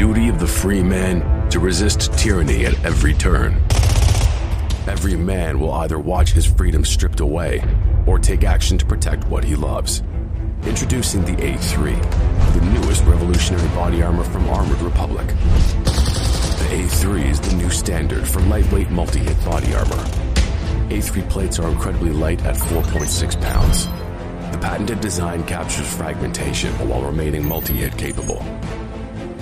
duty of the free man to resist tyranny at every turn. Every man will either watch his freedom stripped away or take action to protect what he loves. Introducing the A3, the newest revolutionary body armor from Armored Republic. The A3 is the new standard for lightweight multi-hit body armor. A3 plates are incredibly light at 4.6 pounds. The patented design captures fragmentation while remaining multi-hit capable.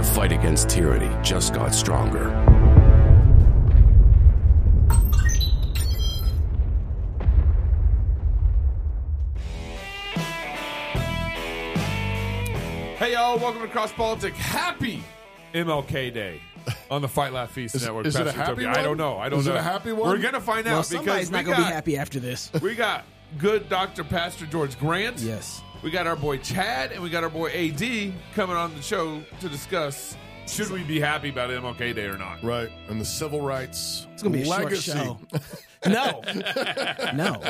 The fight against tyranny just got stronger. Hey y'all, welcome to Cross Politic. Happy MLK Day on the Fight Laugh Feast Is- Network. is it a Pastor happy Toby. one? I don't know. I don't Is it a happy one? We're gonna find Well, out because somebody's we not going to got, be happy after this. we got good Dr. Pastor George Grant. Yes. We got our boy Chad and we got our boy AD coming on the show to discuss should we be happy about MLK Day or not. Right. And the civil rights It's going to be a legacy. short show. no. No.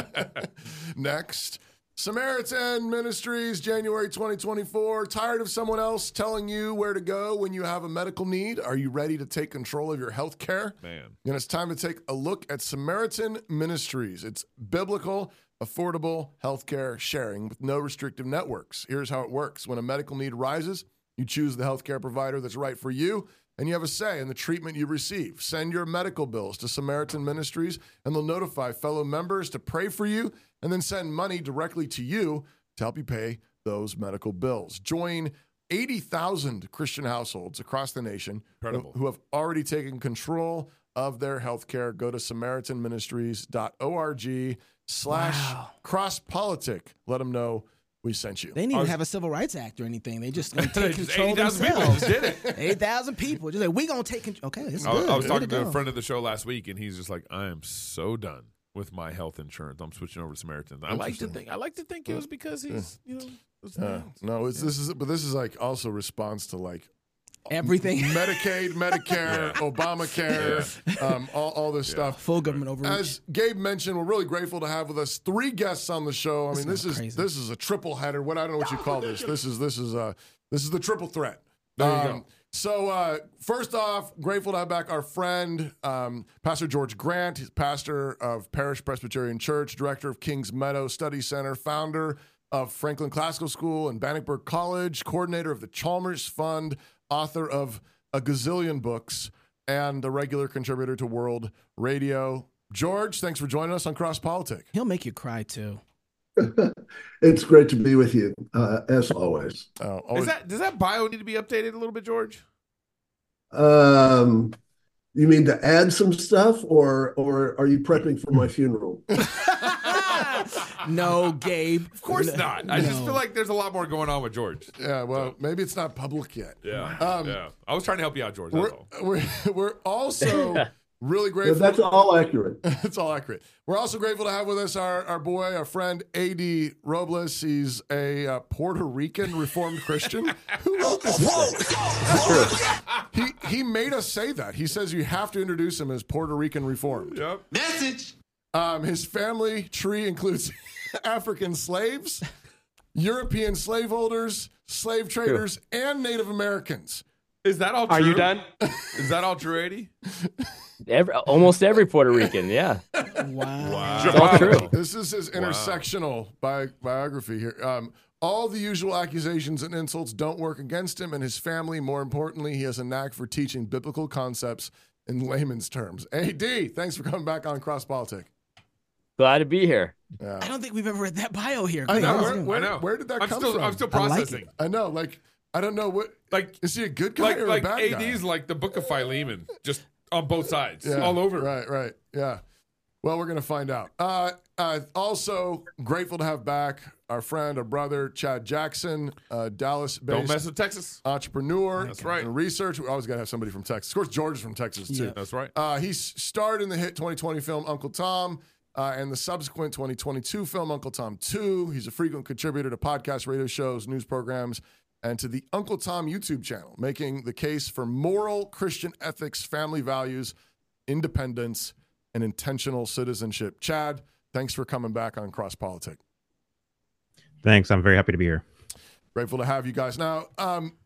Next. Samaritan Ministries, January 2024. Tired of someone else telling you where to go when you have a medical need? Are you ready to take control of your health care? Man. And it's time to take a look at Samaritan Ministries. It's biblical, affordable healthcare sharing with no restrictive networks. Here's how it works when a medical need arises, you choose the healthcare provider that's right for you, and you have a say in the treatment you receive. Send your medical bills to Samaritan Ministries, and they'll notify fellow members to pray for you and then send money directly to you to help you pay those medical bills. Join 80,000 Christian households across the nation who, Incredible. who have already taken control of their health care. Go to samaritanministries.org slash crosspolitic. Let them know we sent you. They didn't even have a civil rights act or anything. They just going to take Just control 80,000 people themselves. just did it. 8,000 people. Just like, we going to take control. Okay, it's I, good. I was Way talking to, go. a friend of the show last week, and he's just like, "I am so done with my health insurance. I'm switching over to Samaritans." I like to think. I like to think it was because he's, you know, it's Uh, no, it's, this is, but this is like also response to like Everything. Medicaid, Medicare, Obamacare, um, all, all this stuff. Full government overreach. As Gabe mentioned, we're really grateful to have with us three guests on the show. I mean, this is is crazy. this is a triple header. What I don't know what you call this. This is this is uh this is the triple threat. There you Um, go. So uh, first off, grateful to have back our friend um, Pastor George Grant, he's pastor of Parish Presbyterian Church, director of Kings Meadow Study Center, founder of Franklin Classical School and Bannockburn College, coordinator of the Chalmers Fund, author of a gazillion books, and a regular contributor to World Radio. George, thanks for joining us on Cross Politic. He'll make you cry too. it's great to be with you, uh, as always. Is always- that does that bio need to be updated a little bit, George? Um, you mean to add some stuff, or or are you prepping for my funeral? no, Gabe. Of course not. I just feel like there's a lot more going on with George. yeah, well, maybe it's not public yet. Yeah, Um, yeah. I was trying to help you out, George. We're, all. we're, we're also really grateful. that's all accurate. It's all accurate. We're also grateful to have with us our, our boy, our friend AD Robles. He's a uh, Puerto Rican Reformed Christian. Who wrote this? He he made us say that. He says you have to introduce him as Puerto Rican Reformed. Yep. Um, his family tree includes African slaves, European slaveholders, slave traders, and Native Americans. Is that all true? Are you done? Is that all true, AD? Every, almost every Puerto Rican, yeah. Wow. It's all true. This is his intersectional bi- biography here. Um, all the usual accusations and insults don't work against him and his family. More importantly, he has a knack for teaching biblical concepts in layman's terms. AD, thanks for coming back on Cross Politic. Glad to be here. I don't think we've ever read that bio here. I know. Great. Where, Awesome. where, I know. where did that I'm come still, from? I'm still I like processing. I know. Like, I don't know what. Like, Is he a good guy like, or like a bad guy? AD's like the book of Philemon, just on both sides, Yeah, all over. Right, right. Yeah. Well, we're going to find out. Uh, uh, also, grateful to have back our friend, our brother, Chad Jackson, uh, Dallas Don't based mess with Texas. entrepreneur. That's right. And research. We always got to have somebody from Texas. Of course, George is from Texas, too. Yeah. That's right. Uh, he starred in the hit 2020 film Uncle Tom uh, and the subsequent 2022 film Uncle Tom 2. He's a frequent contributor to podcasts, radio shows, news programs, and to the Uncle Tom YouTube channel, making the case for moral Christian ethics, family values, independence, and intentional citizenship. Chad, thanks for coming back on Cross Politic. Thanks. I'm very happy to be here. Grateful to have you guys. Now, um,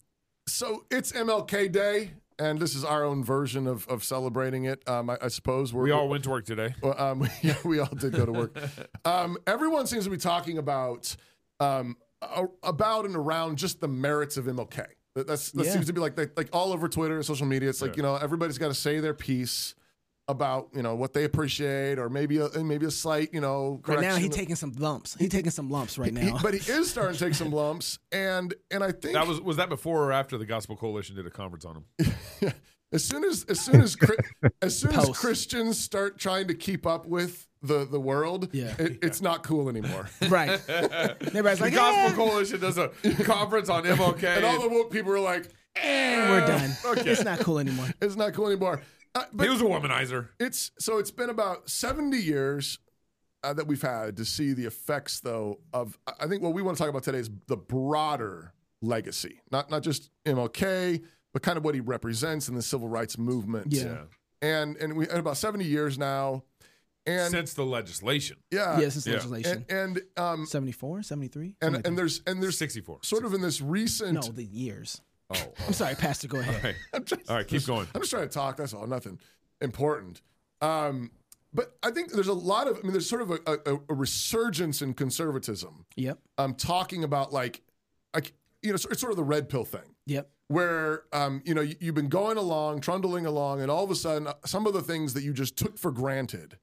so it's MLK Day, and this is our own version of, of celebrating it. Um, I, I suppose we're, We all went to work today. Well, um, yeah, we all did go to work. Um, everyone seems to be talking about um, a- about and around just the merits of MLK. That, that's, that Yeah. seems to be like like all over Twitter and social media. It's like Yeah. you know everybody's got to say their piece about you know what they appreciate or maybe a, maybe a slight you know Right now, correction. he taking some lumps. He taking some lumps right He- now. but he is starting to take some lumps, and and I think That was was that before or after the Gospel Coalition did a conference on him? as soon as as soon as as soon as Christians start trying to keep up with the the world, Yeah. it, it's not cool anymore. right. Everybody's The like, Gospel "Eh, Coalition does a conference on MLK. and all the woke people are like, eh, we're done. Okay. It's not cool anymore. it's not cool anymore. Uh, but he was a womanizer. it's so it's been about 70 years uh, that we've had to see the effects though of I- I think what we want to talk about today is the broader legacy. Not not just MLK, but kind of what he represents in the civil rights movement. Yeah. And and we had about 70 years now. And Since the legislation. yeah. yes, it's yeah. legislation. and and um 74, 73? and and there's and there's 64. sort of in this recent no, the years. Oh, I'm sorry, Pastor. Go ahead. okay. I'm just- All right, keep going. I'm just trying to talk. That's all. Nothing important. Um, but I think there's a lot of. I mean, there's sort of a, a, a resurgence in conservatism. Yep. I'm um, talking about like, like you know, it's sort of the red pill thing, Yep. where um, you know, you, you've been going along, trundling along, and all of a sudden, uh, some of the things that you just took for granted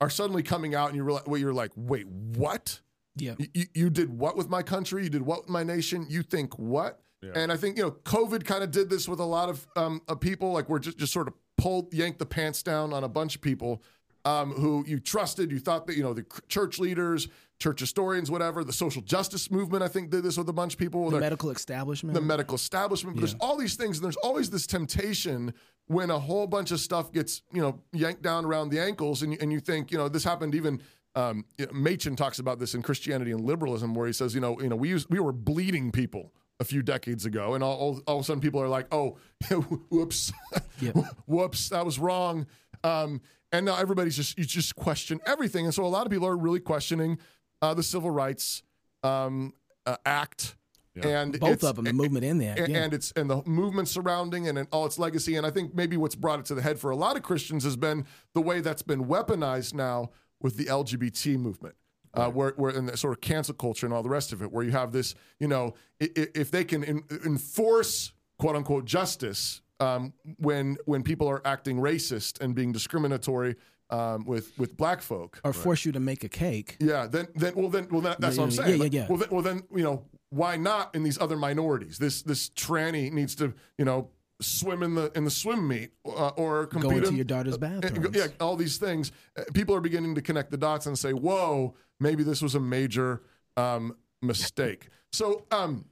are suddenly coming out, and you realize, well, you're like, wait, what? Yep. You- You, you did what with my country? You did what with my nation? You think what? Yeah. And I think you know, COVID kind of did this with a lot of um, of people. Like we're just just sort of pulled, yanked the pants down on a bunch of people um, who you trusted. You thought that you know the church leaders, church historians, whatever. The social justice movement, I think, did this with a bunch of people. The They're- medical establishment. the medical establishment. But There's all these things, and there's always this temptation when a whole bunch of stuff gets, you know, yanked down around the ankles, and you, and you think, you know, this happened even. Um, Machen talks about this in Christianity and liberalism, where he says, you know, you know, we used, we were bleeding people a few decades ago, and all, all, all of a sudden people are like, oh, whoops, Yep. whoops, that was wrong. Um, and now everybody's just you just question everything, and so a lot of people are really questioning uh, the Civil Rights um, uh, Act. And Both of them, the movement in there. and, yeah. and it's and the movement surrounding and, and all its legacy. And I think maybe what's brought it to the head for a lot of Christians has been the way that's been weaponized now with the LGBT movement. Uh, where, where in the sort of cancel culture and all the rest of it, where you have this, you know, i- i- if they can in, enforce quote unquote justice um, when when people are acting racist and being discriminatory um, with with black folk, or force you to make a cake. yeah, then then well then well that, that's Yeah, what I'm saying. yeah, yeah, yeah. Well then, well then you know why not in these other minorities? This this tranny needs to you know swim in the in the swim meet uh, or compete Go into in- your daughter's uh, bathroom. yeah, all these things. Uh, people are beginning to connect the dots and say, "Whoa, maybe this was a major um, mistake." So. Um,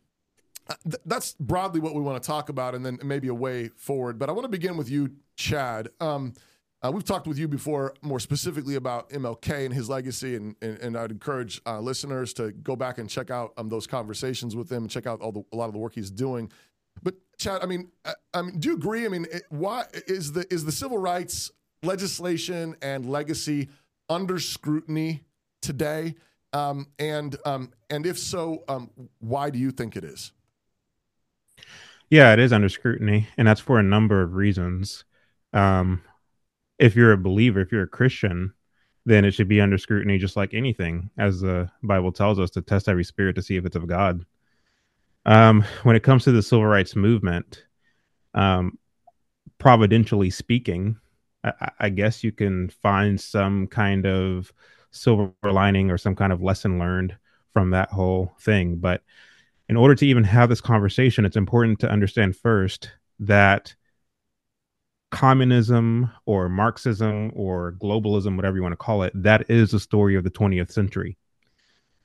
uh, th- that's broadly what we want to talk about, and then maybe a way forward. But I want to begin with you, Chad. Um, uh, we've talked with you before, more specifically about MLK and his legacy, and and, and I'd encourage uh, listeners to go back and check out um, those conversations with him and check out all the, a lot of the work he's doing. But Chad, I mean, I, I mean, do you agree? I mean, it, why is the is the civil rights legislation and legacy under scrutiny today? Um, and um, and if so, um, why do you think it is? Yeah, it is under scrutiny, and that's for a number of reasons. Um, if you're a believer, if you're a Christian, then it should be under scrutiny just like anything, as the Bible tells us to test every spirit to see if it's of God. Um, when it comes to the civil rights movement, um, providentially speaking, I, I- I guess you can find some kind of silver lining or some kind of lesson learned from that whole thing. But in order to even have this conversation, it's important to understand first that communism or Marxism or globalism, whatever you want to call it, that is the story of the 20th century.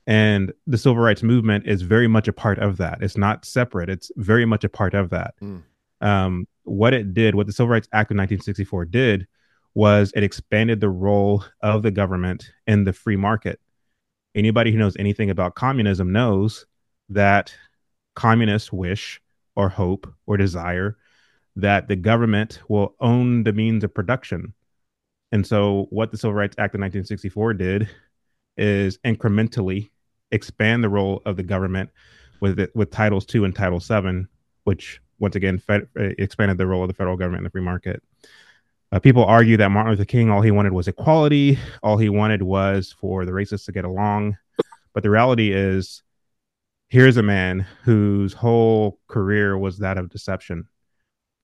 And the civil rights movement is very much a part of that. It's not separate, it's very much a part of that. Mm. Um, what it did, what the Civil Rights Act of 1964 did, was it expanded the role of the government in the free market. Anybody who knows anything about communism knows that communists wish or hope or desire that the government will own the means of production. And so, what the Civil Rights Act of 1964 did is incrementally expand the role of the government with it, with Titles Two and Title Seven, which once again fed, expanded the role of the federal government in the free market. Uh, people argue that Martin Luther King, all he wanted was equality. All he wanted was for the racists to get along. But the reality is, here's a man whose whole career was that of deception.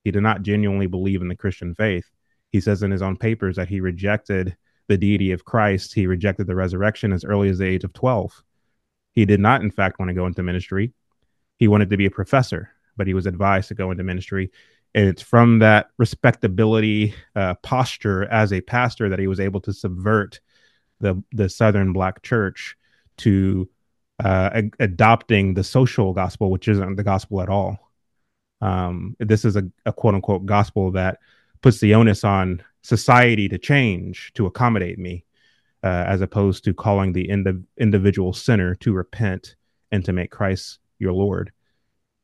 He did not genuinely believe in the Christian faith. He says in his own papers that he rejected the deity of Christ. He rejected the resurrection as early as the age of 12. He did not, in fact, want to go into ministry. He wanted to be a professor, but he was advised to go into ministry. And it's from that respectability uh, posture as a pastor that he was able to subvert the the Southern Black Church to uh, a- adopting the social gospel, which isn't the gospel at all. Um, this is a, a quote unquote gospel that puts the onus on society to change to accommodate me, uh, as opposed to calling the ind- individual sinner to repent and to make Christ your Lord.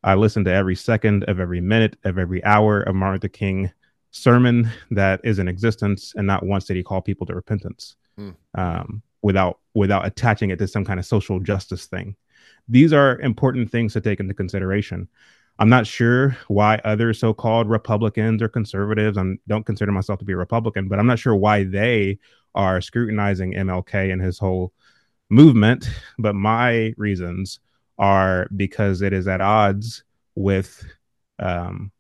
I listened to every second of every minute of every hour of Martin Luther King sermon that is in existence, and not once did he call people to repentance Hmm. um, without without attaching it to some kind of social justice thing. These are important things to take into consideration. I'm not sure why other so-called Republicans or conservatives, I don't consider myself to be a Republican, but I'm not sure why they are scrutinizing MLK and his whole movement. But my reasons are because it is at odds with um,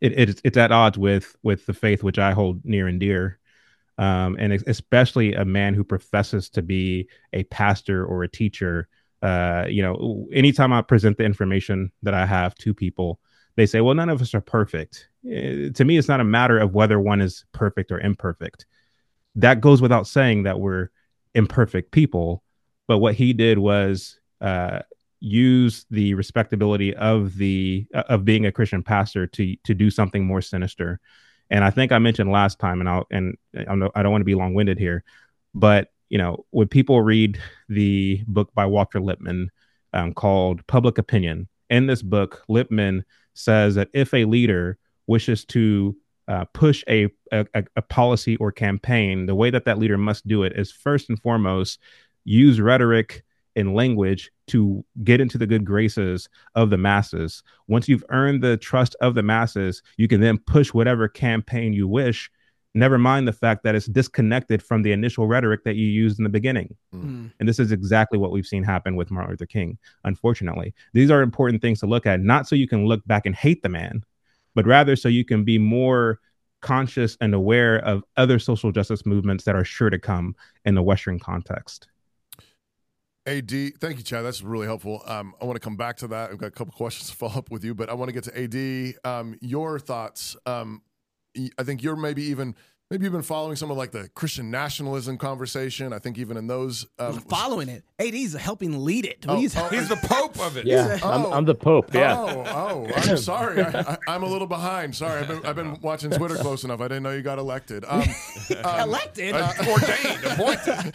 it, it's it's at odds with with the faith which I hold near and dear, um, and especially a man who professes to be a pastor or a teacher. Uh, you know, anytime I present the information that I have to people, they say, "Well, none of us are perfect." Eh, to me, it's not a matter of whether one is perfect or imperfect. That goes without saying that we're imperfect people. But what he did was uh, use the respectability of the uh, of being a Christian pastor to to do something more sinister. And I think I mentioned last time, and I'll and I'm no, I don't want to be long winded here, but you know when people read the book by Walter Lippmann um, called Public Opinion, in this book, Lippmann says that if a leader wishes to uh, push a, a a policy or campaign, the way that that leader must do it is first and foremost use rhetoric and language to get into the good graces of the masses. Once you've earned the trust of the masses, you can then push whatever campaign you wish. Never mind the fact that it's disconnected from the initial rhetoric that you used in the beginning. Mm. And this is exactly what we've seen happen with Martin Luther King, unfortunately. These are important things to look at, not so you can look back and hate the man, but rather so you can be more conscious and aware of other social justice movements that are sure to come in the Western context. AD, thank you, Chad. That's really helpful. Um, I want to come back to that. I've got a couple questions to follow up with you, but I want to get to AD. Um, your thoughts. Um, I think you're maybe even maybe you've been following some of like the Christian nationalism conversation. I think even in those. Um, Following it, AD's helping lead it. What Oh, are you oh, He's the pope of it. Yeah, Oh. I'm, I'm the Pope. Yeah. Oh, oh, I'm sorry. I, I, I'm a little behind. Sorry, I've been, I've been watching Twitter close enough. I didn't know you got elected. Um, um, Elected? Ordained, appointed.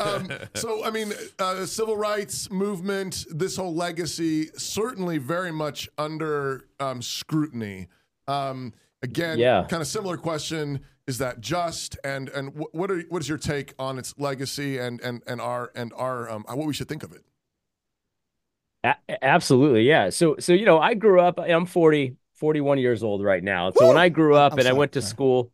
um, so, I mean, uh, civil rights movement, this whole legacy, certainly very much under um, scrutiny. Um, again, Yeah. kind of similar question: Is that just? And and wh- what are what is your take on its legacy and and and our and our um, what we should think of it? A- absolutely. Yeah. So, so, you know, I grew up, I'm 40, 41 years old right now. So when I grew up I'm and I went to sorry. school,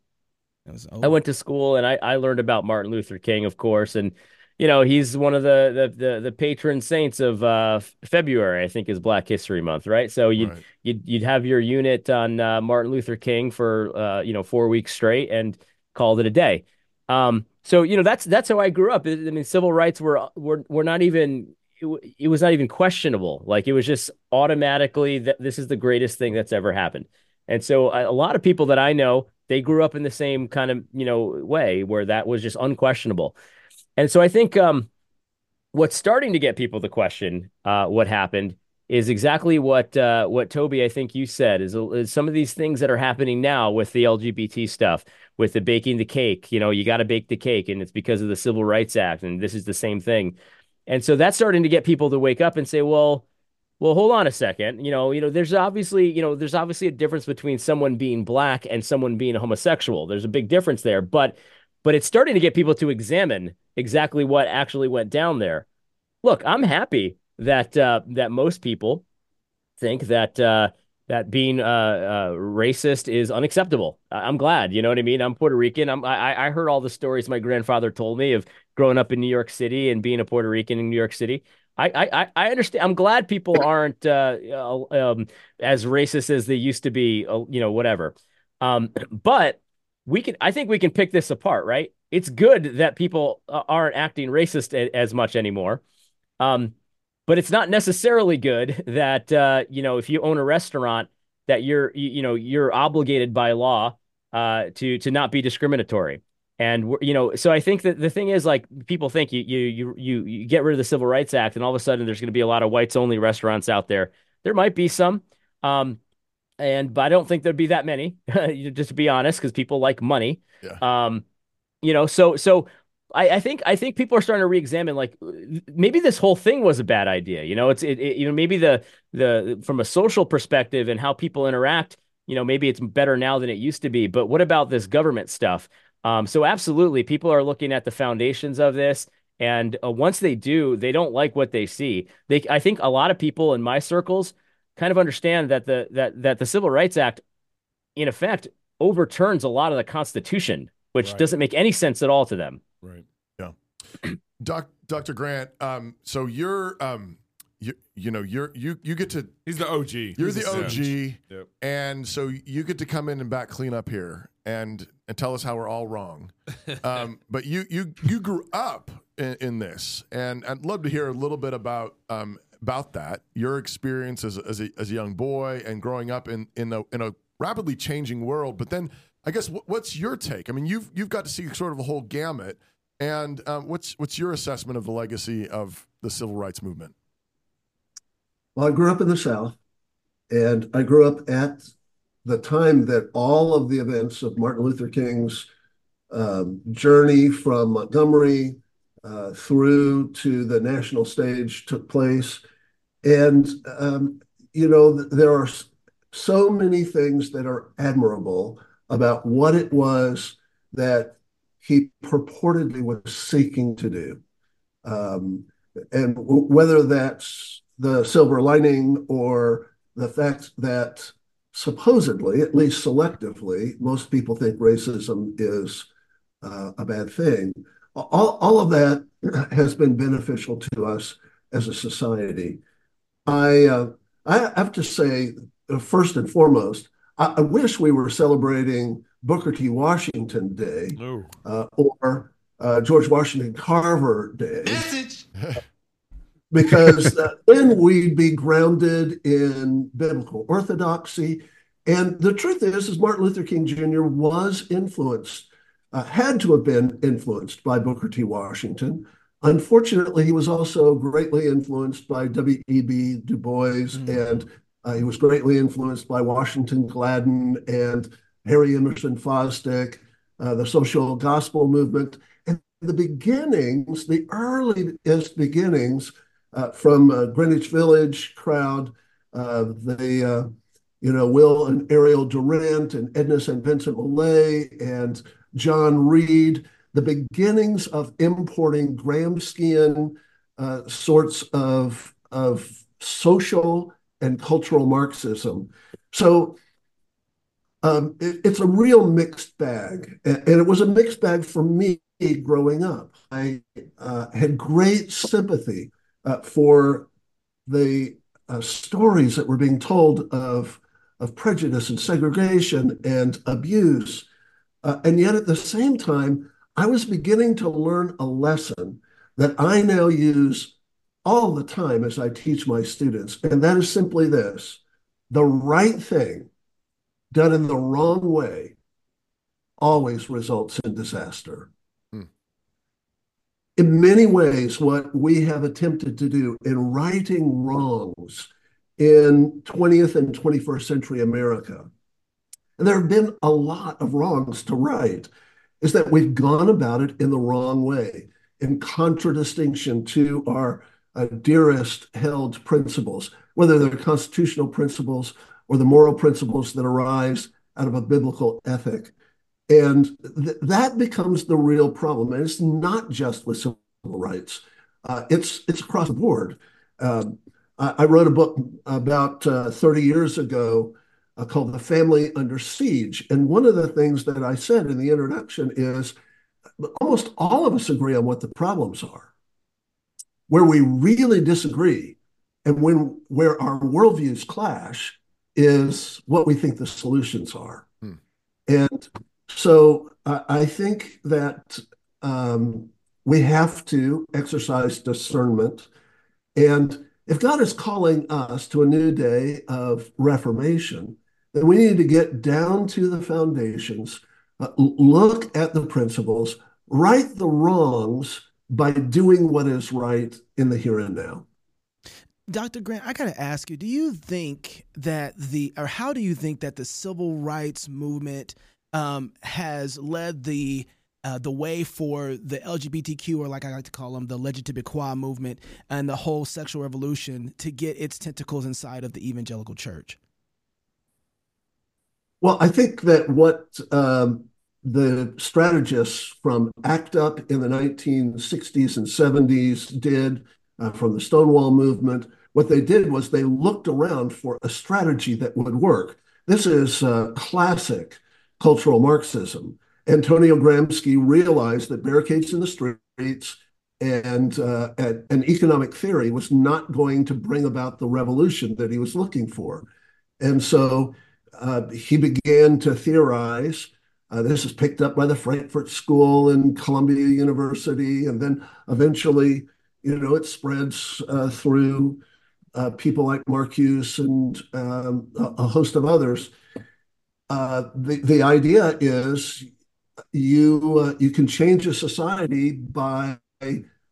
was I went to school and I, I learned about Martin Luther King, of course, and you know he's one of the the the, the patron saints of uh, February, I think, is Black History Month, right? So you'd Right. you'd you'd have your unit on uh, Martin Luther King for uh, you know four weeks straight and called it a day. Um, so you know that's that's how I grew up. I mean, civil rights were were were not even it, it was not even questionable. Like it was just automatically that this is the greatest thing that's ever happened. And so a, a lot of people that I know, they grew up in the same kind of, you know, way where that was just unquestionable. And so I think um what's starting to get people to question uh, what happened is exactly what uh, what Toby I think you said is, is, some of these things that are happening now with the LGBT stuff, with the baking the cake. You know, you got to bake the cake, and it's because of the Civil Rights Act, and this is the same thing. And so that's starting to get people to wake up and say, well, well, hold on a second. You know, you know, there's obviously, you know, there's obviously a difference between someone being black and someone being homosexual. There's a big difference there, but but it's starting to get people to examine exactly what actually went down there. Look, I'm happy that uh, that most people think that uh, that being uh, uh, racist is unacceptable. I'm glad, you know what I mean. I'm Puerto Rican. I'm, I I heard all the stories my grandfather told me of growing up in New York City and being a Puerto Rican in New York City. I I I understand. I'm glad people aren't uh, um, as racist as they used to be. Uh, you know, whatever. Um, but we can. I think we can pick this apart, right? It's good that people aren't acting racist as much anymore. Um, but it's not necessarily good that uh, you know if you own a restaurant that you're you, you know you're obligated by law uh, to to not be discriminatory. And you know, so I think that the thing is, like, people think you you you you get rid of the Civil Rights Act, and all of a sudden there's going to be a lot of whites only restaurants out there. There might be some, um, and but I don't think there'd be that many. just to be honest, because people like money. Yeah. Um, you know, so so I, I, think I think people are starting to re-examine like maybe this whole thing was a bad idea. You know, it's it, it, you know maybe the the from a social perspective and how people interact. You know, maybe it's better now than it used to be. But what about this government stuff? Um, so absolutely, people are looking at the foundations of this, and uh, once they do, they don't like what they see. They, I think, a lot of people in my circles kind of understand that the that that the Civil Rights Act, in effect, overturns a lot of the Constitution, which right. doesn't make any sense at all to them. Right. Yeah. Doc, Dr. Grant, um, so you're, um, you, you know, you're, you, you get to, he's the OG. You're he's the OG. Yep. And so you get to come in and back clean up here and, and tell us how we're all wrong. um, but you, you, you grew up in, in, this and I'd love to hear a little bit about, um, about that, your experience as, as a, as a young boy and growing up in, in a, in a rapidly changing world. But then I guess what's your take? I mean, you've, you've got to see sort of a whole gamut and um, what's what's your assessment of the legacy of the civil rights movement? Well, I grew up in the South, and I grew up at the time that all of the events of Martin Luther King's um, journey from Montgomery uh, through to the national stage took place. And, um, you know, there are so many things that are admirable about what it was that he purportedly was seeking to do. Um, and w- whether that's the silver lining or the fact that supposedly, at least selectively, most people think racism is uh, a bad thing. All, all of that has been beneficial to us as a society. I, uh, I have to say, uh, first and foremost, I, I wish we were celebrating Booker T. Washington Day uh, or uh, George Washington Carver Day. because uh, then we'd be grounded in biblical orthodoxy. And the truth is, is Martin Luther King Jr. was influenced, uh, had to have been influenced by Booker T. Washington. Unfortunately, he was also greatly influenced by W.E.B. Du Bois, mm-hmm. and he was greatly influenced by Washington Gladden and Harry Emerson Fosdick, uh, the social gospel movement. And the beginnings, the earliest beginnings uh, from uh, Greenwich Village crowd, uh, the, uh, you know, Will and Ariel Durant and Edna St. Vincent Millay and John Reed, the beginnings of importing Gramscian uh, sorts of, of social and cultural Marxism. So um, it, it's a real mixed bag. And, it was a mixed bag for me growing up. I uh, had great sympathy uh, for the uh, stories that were being told of, of prejudice and segregation and abuse. Uh, and yet at the same time, I was beginning to learn a lesson that I now use all the time as I teach my students. And that is simply this the right thing done in the wrong way always results in disaster. Hmm. in many ways, what we have attempted to do in righting wrongs in 20th and 21st century America, and there have been a lot of wrongs to right, is that we've gone about it in the wrong way, in contradistinction to our dearest held principles, whether they're constitutional principles or the moral principles that arise out of a biblical ethic. And th- that becomes the real problem. And it's not just with civil rights, uh, it's, it's across the board. Um, I, I, wrote a book about uh, 30 years ago uh, called The Family Under Siege. And one of the things that I said in the introduction is almost all of us agree on what the problems are. Where we really disagree and when where our worldviews clash is what we think the solutions are. Hmm. And so I, I think that um, we have to exercise discernment. And if God is calling us to a new day of reformation, then we need to get down to the foundations, uh, look at the principles, right the wrongs by doing what is right in the here and now. Dr. Grant, I got to ask you, do you think that the, or how do you think that the civil rights movement um, has led the uh, the way for the LGBTQ, or like I like to call them, the LGBTQI movement and the whole sexual revolution to get its tentacles inside of the evangelical church? Well, I think that what um, the strategists from ACT UP in the 1960s and 70s did uh, from the Stonewall movement, what they did was they looked around for a strategy that would work. This is uh, classic cultural Marxism. Antonio Gramsci realized that barricades in the streets and uh, an economic theory was not going to bring about the revolution that he was looking for. And so uh, he began to theorize. Uh, this is picked up by the Frankfurt School and Columbia University, and then eventually, you know, it spreads uh, through uh, people like Marcuse and um, a host of others. The the idea is you you can change a society by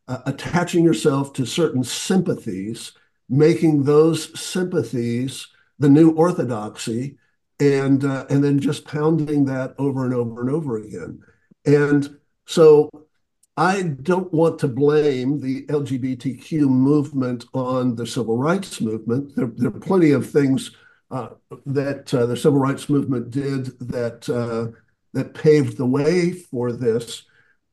attaching yourself to certain sympathies, making those sympathies the new orthodoxy, and uh, and then just pounding that over and over and over again. And so I don't want to blame the LGBTQ movement on the civil rights movement. There, there are plenty of things uh, that uh, the civil rights movement did that uh, that paved the way for this.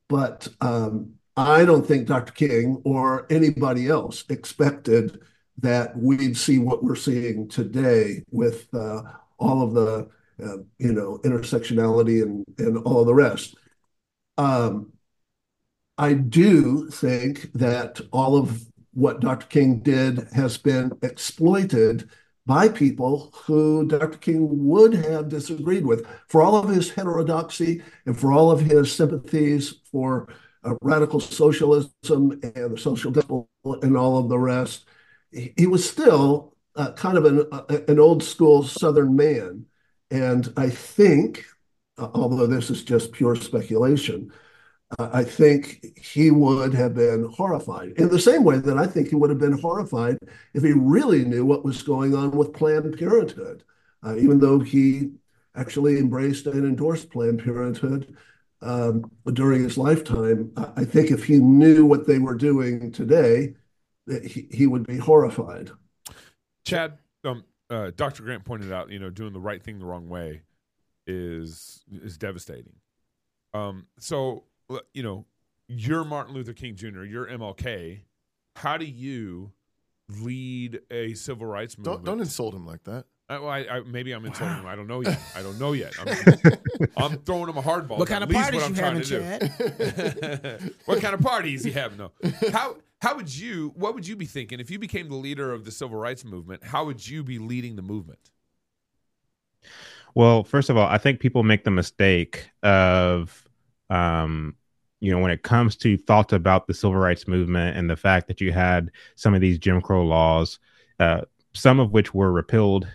But um, I don't think Dr. King or anybody else expected that we'd see what we're seeing today with uh, all of the uh, you know intersectionality and and all the rest. Um, I do think that all of what Dr. King did has been exploited by people who Dr. King would have disagreed with. For all of his heterodoxy and for all of his sympathies for uh, radical socialism and the social gospel and all of the rest, he, he was still uh, kind of an, uh, an old school Southern man. And I think, uh, although this is just pure speculation, I think he would have been horrified in the same way that I think he would have been horrified if he really knew what was going on with Planned Parenthood, uh, even though he actually embraced and endorsed Planned Parenthood um, during his lifetime. I think if he knew what they were doing today, he, he would be horrified. Chad, um, uh, Dr. Grant pointed out, you know, doing the right thing the wrong way is is devastating. Um, so you know, you're Martin Luther King Jr., you're MLK. How do you lead a civil rights movement? Don't, don't insult him like that. I, well, I, I, maybe I'm insulting wow. him. I don't know yet. I don't know yet. I'm, I'm throwing him a hardball. What kind of parties you having, Chad? what kind of parties you having? No. How how would you? What would you be thinking if you became the leader of the civil rights movement? How would you be leading the movement? Well, first of all, I think people make the mistake of um, you know, when it comes to thoughts about the civil rights movement and the fact that you had some of these Jim Crow laws, uh, some of which were repealed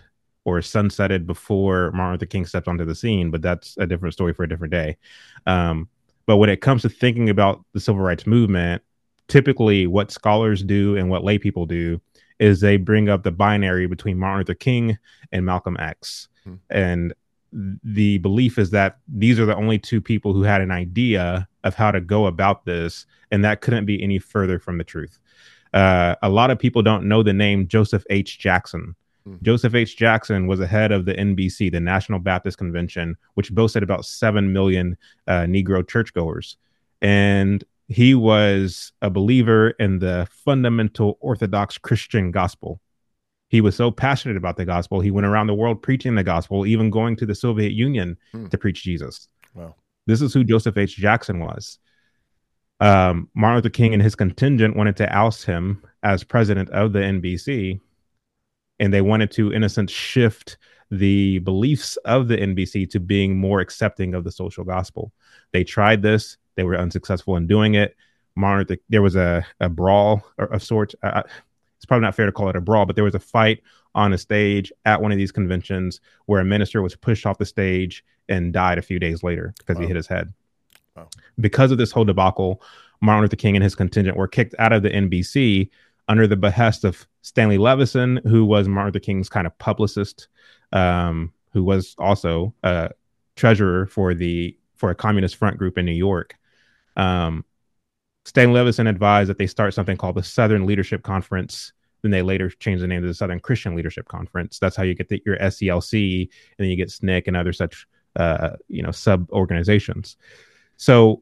or sunsetted before Martin Luther King stepped onto the scene, but that's a different story for a different day. Um, But when it comes to thinking about the civil rights movement, typically what scholars do and what lay people do is they bring up the binary between Martin Luther King and Malcolm X. Hmm. And the belief is that these are the only two people who had an idea of how to go about this, and that couldn't be any further from the truth. Uh, a lot of people don't know the name Joseph H. Jackson. Hmm. Joseph H. Jackson was the head of the NBC, the National Baptist Convention, which boasted about 7 million uh, Negro churchgoers. And he was a believer in the fundamental Orthodox Christian gospel. He was so passionate about the gospel, he went around the world preaching the gospel, even going to the Soviet Union hmm. to preach Jesus. Wow. This is who Joseph H. Jackson was. Um, Martin Luther King and his contingent wanted to oust him as president of the NBC, and they wanted to, in a sense, shift the beliefs of the NBC to being more accepting of the social gospel. They tried this; they were unsuccessful in doing it. Martin, there was a, a brawl of sorts. Uh, it's probably not fair to call it a brawl, but there was a fight on a stage at one of these conventions where a minister was pushed off the stage and died a few days later because wow. he hit his head. Wow. Because of this whole debacle, Martin Luther King and his contingent were kicked out of the NBC under the behest of Stanley Levison, who was Martin Luther King's kind of publicist, um, who was also a treasurer for the for a communist front group in New York. Um, Stanley Levison advised that they start something called the Southern Leadership Conference. Then they later changed the name to the Southern Christian Leadership Conference. That's how you get the, your SCLC, and then you get SNCC and other such uh, you know sub organizations. So,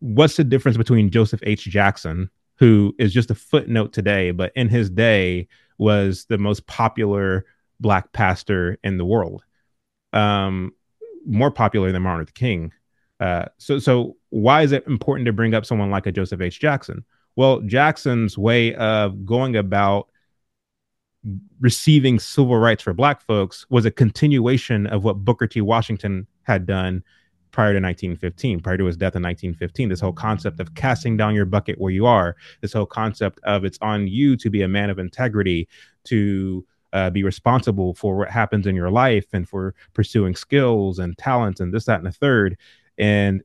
what's the difference between Joseph H. Jackson, who is just a footnote today, but in his day was the most popular black pastor in the world, um, more popular than Martin Luther King. Uh, so, so why is it important to bring up someone like a Joseph H. Jackson? Well, Jackson's way of going about receiving civil rights for black folks was a continuation of what Booker T. Washington had done prior to 1915, prior to his death in 1915. This whole concept of casting down your bucket where you are, this whole concept of it's on you to be a man of integrity, to uh, be responsible for what happens in your life and for pursuing skills and talents and this, that, and the third and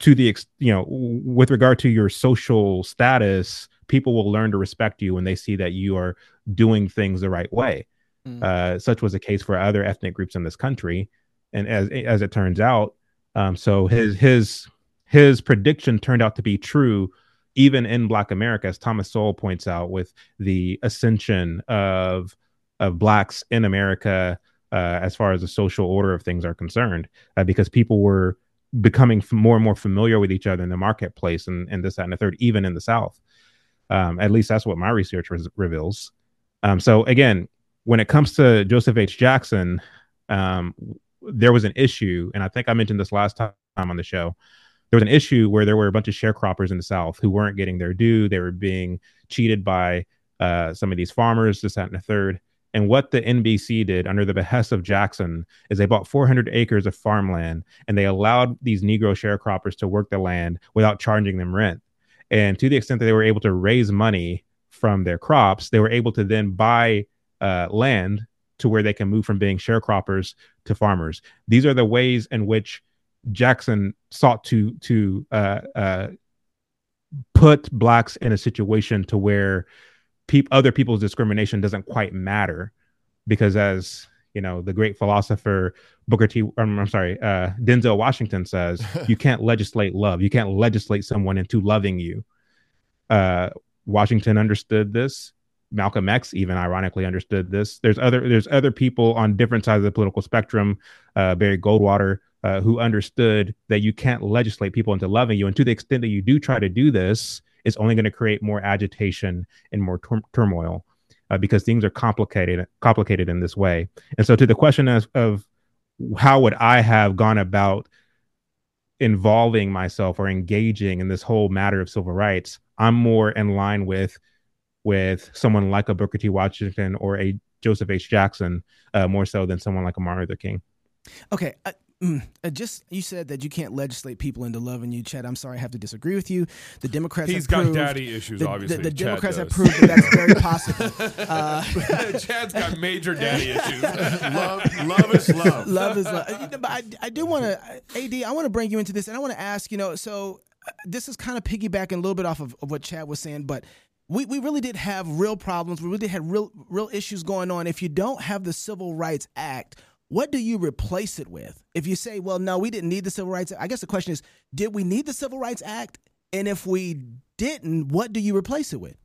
to the ex- you know with regard to your social status people will learn to respect you when they see that you are doing things the right way mm. uh, such was the case for other ethnic groups in this country and as as it turns out um, so his his his prediction turned out to be true even in black america as thomas sowell points out with the ascension of of blacks in america uh, as far as the social order of things are concerned, uh, because people were becoming more and more familiar with each other in the marketplace and, and this, that, and the third, even in the South. Um, at least that's what my research res- reveals. Um, so again, when it comes to Joseph H. Jackson, um, there was an issue, and I think I mentioned this last time on the show. There was an issue where there were a bunch of sharecroppers in the South who weren't getting their due. They were being cheated by uh, some of these farmers, this, that, and the third. And what the NBC did under the behest of Jackson is they bought 400 acres of farmland and they allowed these Negro sharecroppers to work the land without charging them rent. And to the extent that they were able to raise money from their crops, they were able to then buy uh, land to where they can move from being sharecroppers to farmers. These are the ways in which Jackson sought to to uh, uh, put blacks in a situation to where pe- other people's discrimination doesn't quite matter because as you know the great philosopher booker t i'm, I'm sorry uh, denzel washington says you can't legislate love. You can't legislate someone into loving you. Uh, washington understood this malcolm x even ironically understood this there's other there's other people on different sides of the political spectrum uh, barry goldwater uh, who understood that you can't legislate people into loving you and to the extent that you do try to do this it's only going to create more agitation and more tur- turmoil uh, because things are complicated complicated in this way. And so, to the question of, of how would I have gone about involving myself or engaging in this whole matter of civil rights, I'm more in line with with someone like a Booker T. Washington or a Joseph H. Jackson, uh, more so than someone like a Martin Luther King. Okay, uh, Mm, uh, just you said that you can't legislate people into loving you, Chad. I'm sorry, I have to disagree with you. The Democrats He's have got proved, daddy issues, the, obviously. The, the Chad Democrats have proved that that's very possible. Uh, Chad's got major daddy issues. love, love is love. love is love. But I, I do want to, Ad, I want to bring you into this, and I want to ask, you know, so uh, this is kind of piggybacking a little bit off of, of what Chad was saying, but we, we really did have real problems. We really had real real issues going on. If you don't have the Civil Rights Act, what do you replace it with? If you say, well, no, we didn't need the Civil Rights Act, I guess the question is, did we need the Civil Rights Act? And if we didn't, what do you replace it with?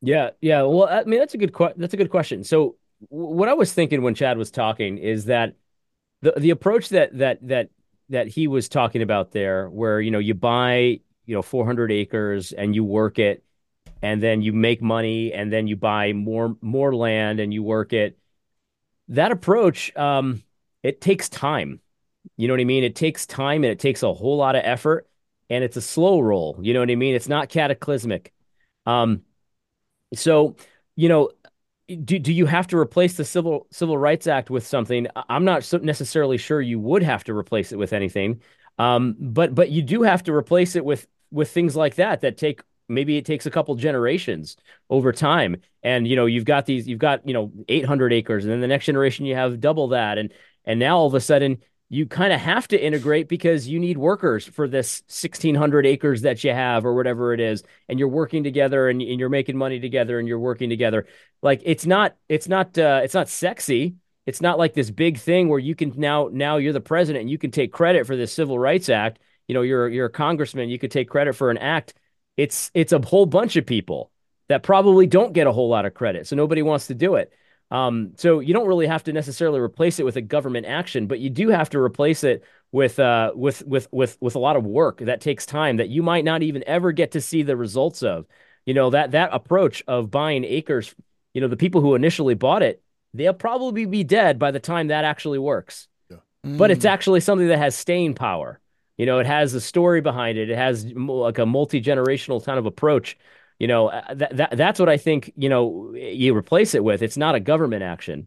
Yeah, yeah. Well, I mean, that's a good que- that's a good question. So, w- what I was thinking when Chad was talking is that the the approach that that that that he was talking about there, where you know you buy you know 400 acres and you work it, and then you make money, and then you buy more more land and you work it. That approach, um, it takes time. You know what I mean? It takes time and it takes a whole lot of effort, and it's a slow roll. You know what I mean? It's not cataclysmic. Um, so, you know, do do you have to replace the Civil Civil Rights Act with something? I'm not so necessarily sure you would have to replace it with anything, um, but but you do have to replace it with with things like that that take maybe it takes a couple generations over time. And you know, you've got these, you've got you know 800 acres, and then the next generation you have double that, and and now all of a sudden you kind of have to integrate because you need workers for this 1600 acres that you have or whatever it is. And you're working together and, and you're making money together and you're working together. Like it's not it's not uh, it's not sexy. It's not like this big thing where you can now now you're the president and you can take credit for this civil rights act you know you're you're a congressman you could take credit for an act it's it's a whole bunch of people that probably don't get a whole lot of credit so nobody wants to do it um, so you don't really have to necessarily replace it with a government action, but you do have to replace it with uh, with with with with a lot of work that takes time that you might not even ever get to see the results of. You know that that approach of buying acres. You know the people who initially bought it, they'll probably be dead by the time that actually works. But it's actually something that has staying power. You know, it has a story behind it. It has like a multi generational kind of approach you know uh, that, that that's what i think you know you replace it with it's not a government action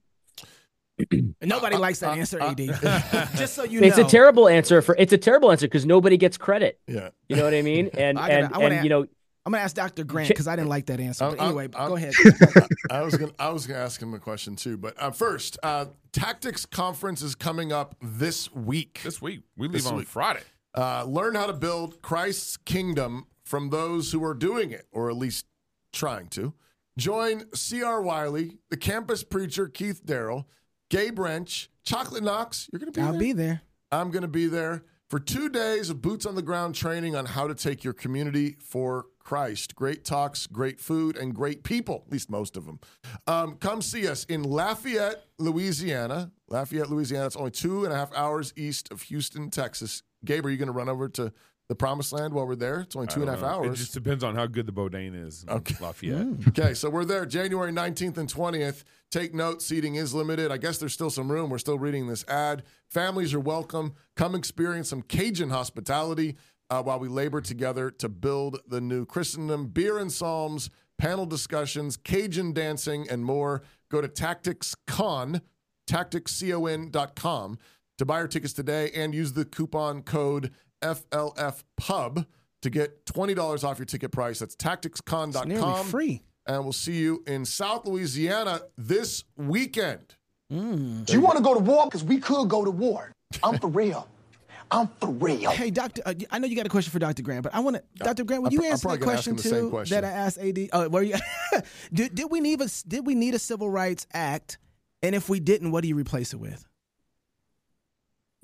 Nobody likes that answer, AD. Just so you it's know, a terrible answer for it's a terrible answer because nobody gets credit Yeah. you know what i mean and I gotta- and I wanna and you know I'm gonna ask Dr. Grant because I didn't like that answer. But I'm- anyway, I'm- go ahead. I was gonna I was gonna ask him a question too, but uh, first, uh, Tactics Conference is coming up this week. this week we leave This on week. Friday. Uh, learn how to build Christ's kingdom from those who are doing it, or at least trying to. Join C.R. Wiley, the campus preacher Keith Darrell, Gabe Rench, Chocolate Knox. You're gonna be there. I'll there. be there. I'm going to be there for two days of boots on the ground training on how to take your community for Christ. Great talks, great food, and great people, at least most of them. Um, come see us in Lafayette, Louisiana. Lafayette, Louisiana. It's only two and a half hours east of Houston, Texas. Gabe, are you going to run over to the promised land while we're there? It's only two and a half I don't. It hours. just depends on how good the boudin is. Okay. Lafayette. Okay, so we're there January 19th and 20th. Take note, seating is limited. I guess there's still some room. We're still reading this ad. Families are welcome. Come experience some Cajun hospitality uh, while we labor together to build the new Christendom. Beer and Psalms, panel discussions, Cajun dancing, and more. Go to TacticsCon, tacticscon.com to buy your tickets today and use the coupon code FLFPUB to get $20 off your ticket price. That's tacticscon.com It's nearly free. and we'll see you in South Louisiana this weekend. Mm. Do you want to go to war? Because we could go to war. I'm for real. I'm for real. Hey, Doctor, uh, I know you got a question for Dr. Grant, but I want to, Dr. Grant, would you I'm answer probably that question him the same too question. that I asked AD? Oh, were you? did, did we need a did we need a civil rights act? And if we didn't, what do you replace it with?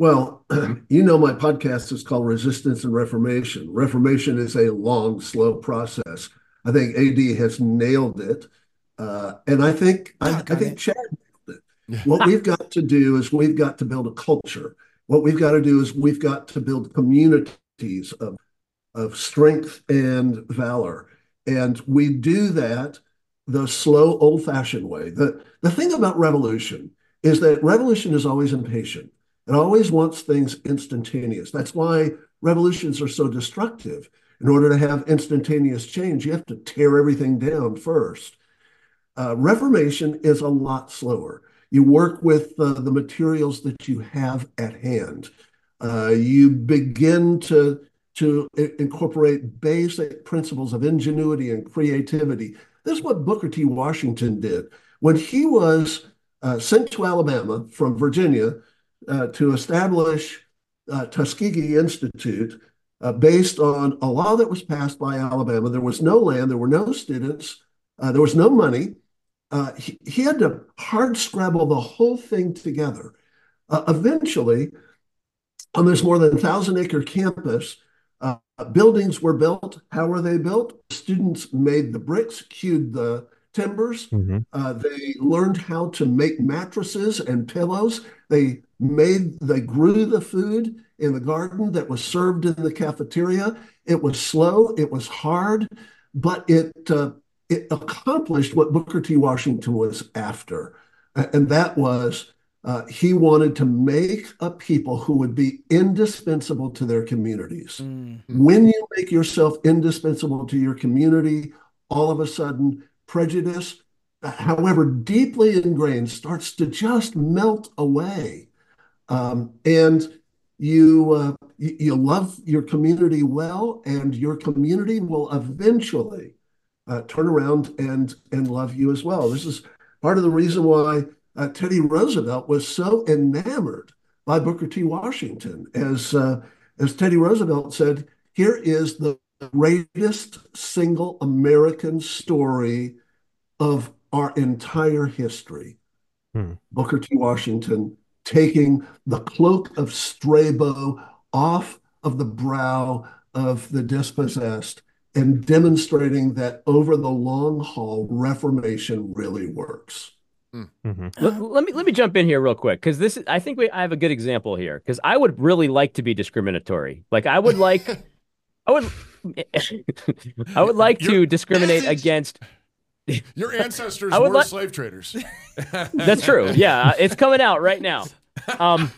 Well, you know, my podcast is called Resistance and Reformation. Reformation is a long, slow process. I think AD has nailed it. Uh, and I think I, I think it. Chad nailed it. What we've got to do is we've got to build a culture. What we've got to do is we've got to build communities of, of strength and valor. And we do that the slow, old fashioned way. The, the thing about revolution is that revolution is always impatient. It always wants things instantaneous. That's why revolutions are so destructive. In order to have instantaneous change, you have to tear everything down first. Uh, Reformation is a lot slower. You work with uh, the materials that you have at hand. Uh, you begin to to incorporate basic principles of ingenuity and creativity. This is what Booker T. Washington did when he was uh, sent to Alabama from Virginia to establish uh, Tuskegee Institute uh, based on a law that was passed by Alabama. There was no land, there were no students, uh, there was no money. Uh, he, he, had to hard scrabble the whole thing together. Uh, eventually, on this more than 1,000 acre campus, uh, buildings were built. How were they built? Students made the bricks, hewed the timbers. Mm-hmm. Uh, they learned how to make mattresses and pillows. They made, they grew the food in the garden that was served in the cafeteria. It was slow, it was hard, but it uh, it accomplished what Booker T. Washington was after, and that was uh, he wanted to make a people who would be indispensable to their communities. Mm-hmm. When you make yourself indispensable to your community, all of a sudden prejudice, however deeply ingrained, starts to just melt away. Um, and you, uh, you, love your community well, and your community will eventually uh, turn around and and love you as well. This is part of the reason why uh, Teddy Roosevelt was so enamored by Booker T. Washington, as uh, as Teddy Roosevelt said, "Here is the greatest single American story of our entire history." Hmm. Booker T. Washington taking the cloak of Strabo off of the brow of the dispossessed and demonstrating that over the long haul, Reformation really works. Hmm. Mm-hmm. Let, let, me let me jump in here real quick because this is, I think we I have a good example here because I would really like to be discriminatory. Like I would like I would I would like Your to discriminate message. against your ancestors were li- slave traders. That's true. Yeah, it's coming out right now. Um,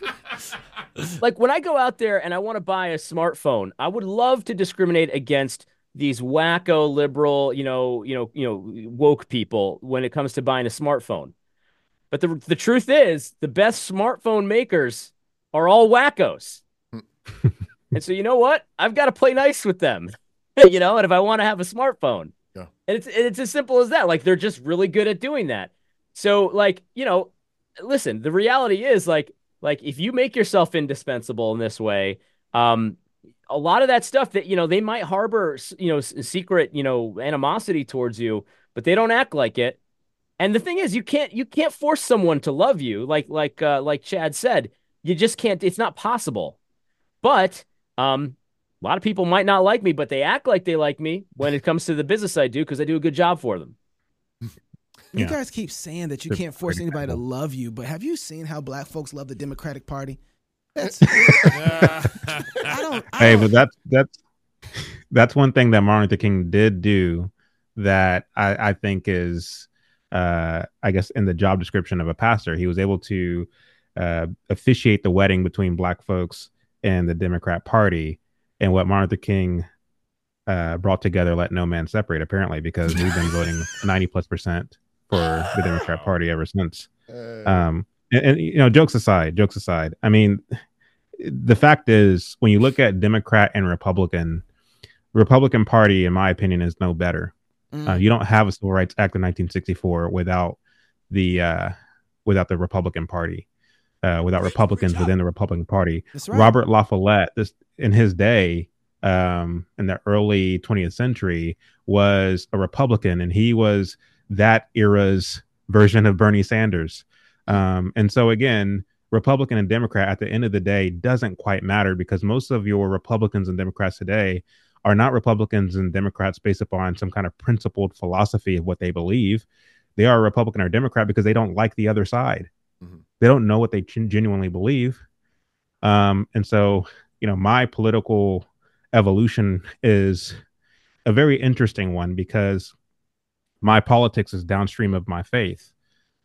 like when I go out there and I want to buy a smartphone, I would love to discriminate against these wacko liberal, you know, you know, you know, woke people when it comes to buying a smartphone. But the the truth is, the best smartphone makers are all wackos. and so you know what? I've got to play nice with them. you know, and if I want to have a smartphone. Yeah. And it's it's as simple as that. Like they're just really good at doing that. So like, you know, listen, the reality is like like if you make yourself indispensable in this way, um, a lot of that stuff that you know they might harbor you know secret you know animosity towards you but they don't act like it and the thing is you can't you can't force someone to love you like like uh, like chad said you just can't it's not possible but um a lot of people might not like me but they act like they like me when it comes to the business i do because i do a good job for them you yeah. guys keep saying that you can't force anybody to love you but have you seen how black folks love the democratic party that's I don't. I hey, don't. but that's that's that's one thing that Martin Luther King did do that I, I think is, uh, I guess, in the job description of a pastor, he was able to uh, officiate the wedding between black folks and the Democrat Party, and what Martin Luther King uh, brought together, let no man separate. Apparently, because we've been voting ninety plus percent for the Democrat Party ever since. Um, and, and, you know, jokes aside, jokes aside, I mean, the fact is, when you look at Democrat and Republican, Republican Party, in my opinion, is no better. Mm. Uh, you don't have a Civil Rights Act of 1964 without the uh, without the Republican Party, uh, without Republicans within the Republican Party. Right. Robert La Follette, this in his day, um, in the early 20th century, was a Republican, and he was that era's version of Bernie Sanders. Um, and so again, Republican and Democrat at the end of the day doesn't quite matter because most of your Republicans and Democrats today are not Republicans and Democrats based upon some kind of principled philosophy of what they believe. They are a Republican or Democrat because they don't like the other side. Mm-hmm. They don't know what they genuinely believe. Um, and so, you know, my political evolution is a very interesting one because my politics is downstream of my faith.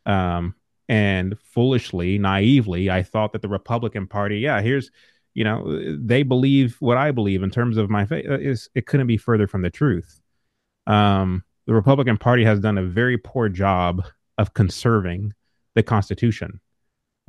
Um, and foolishly, naively, I thought that the Republican Party, yeah, here's, you know, they believe what I believe in terms of my faith. It couldn't be further from the truth. Um, the Republican Party has done a very poor job of conserving the Constitution.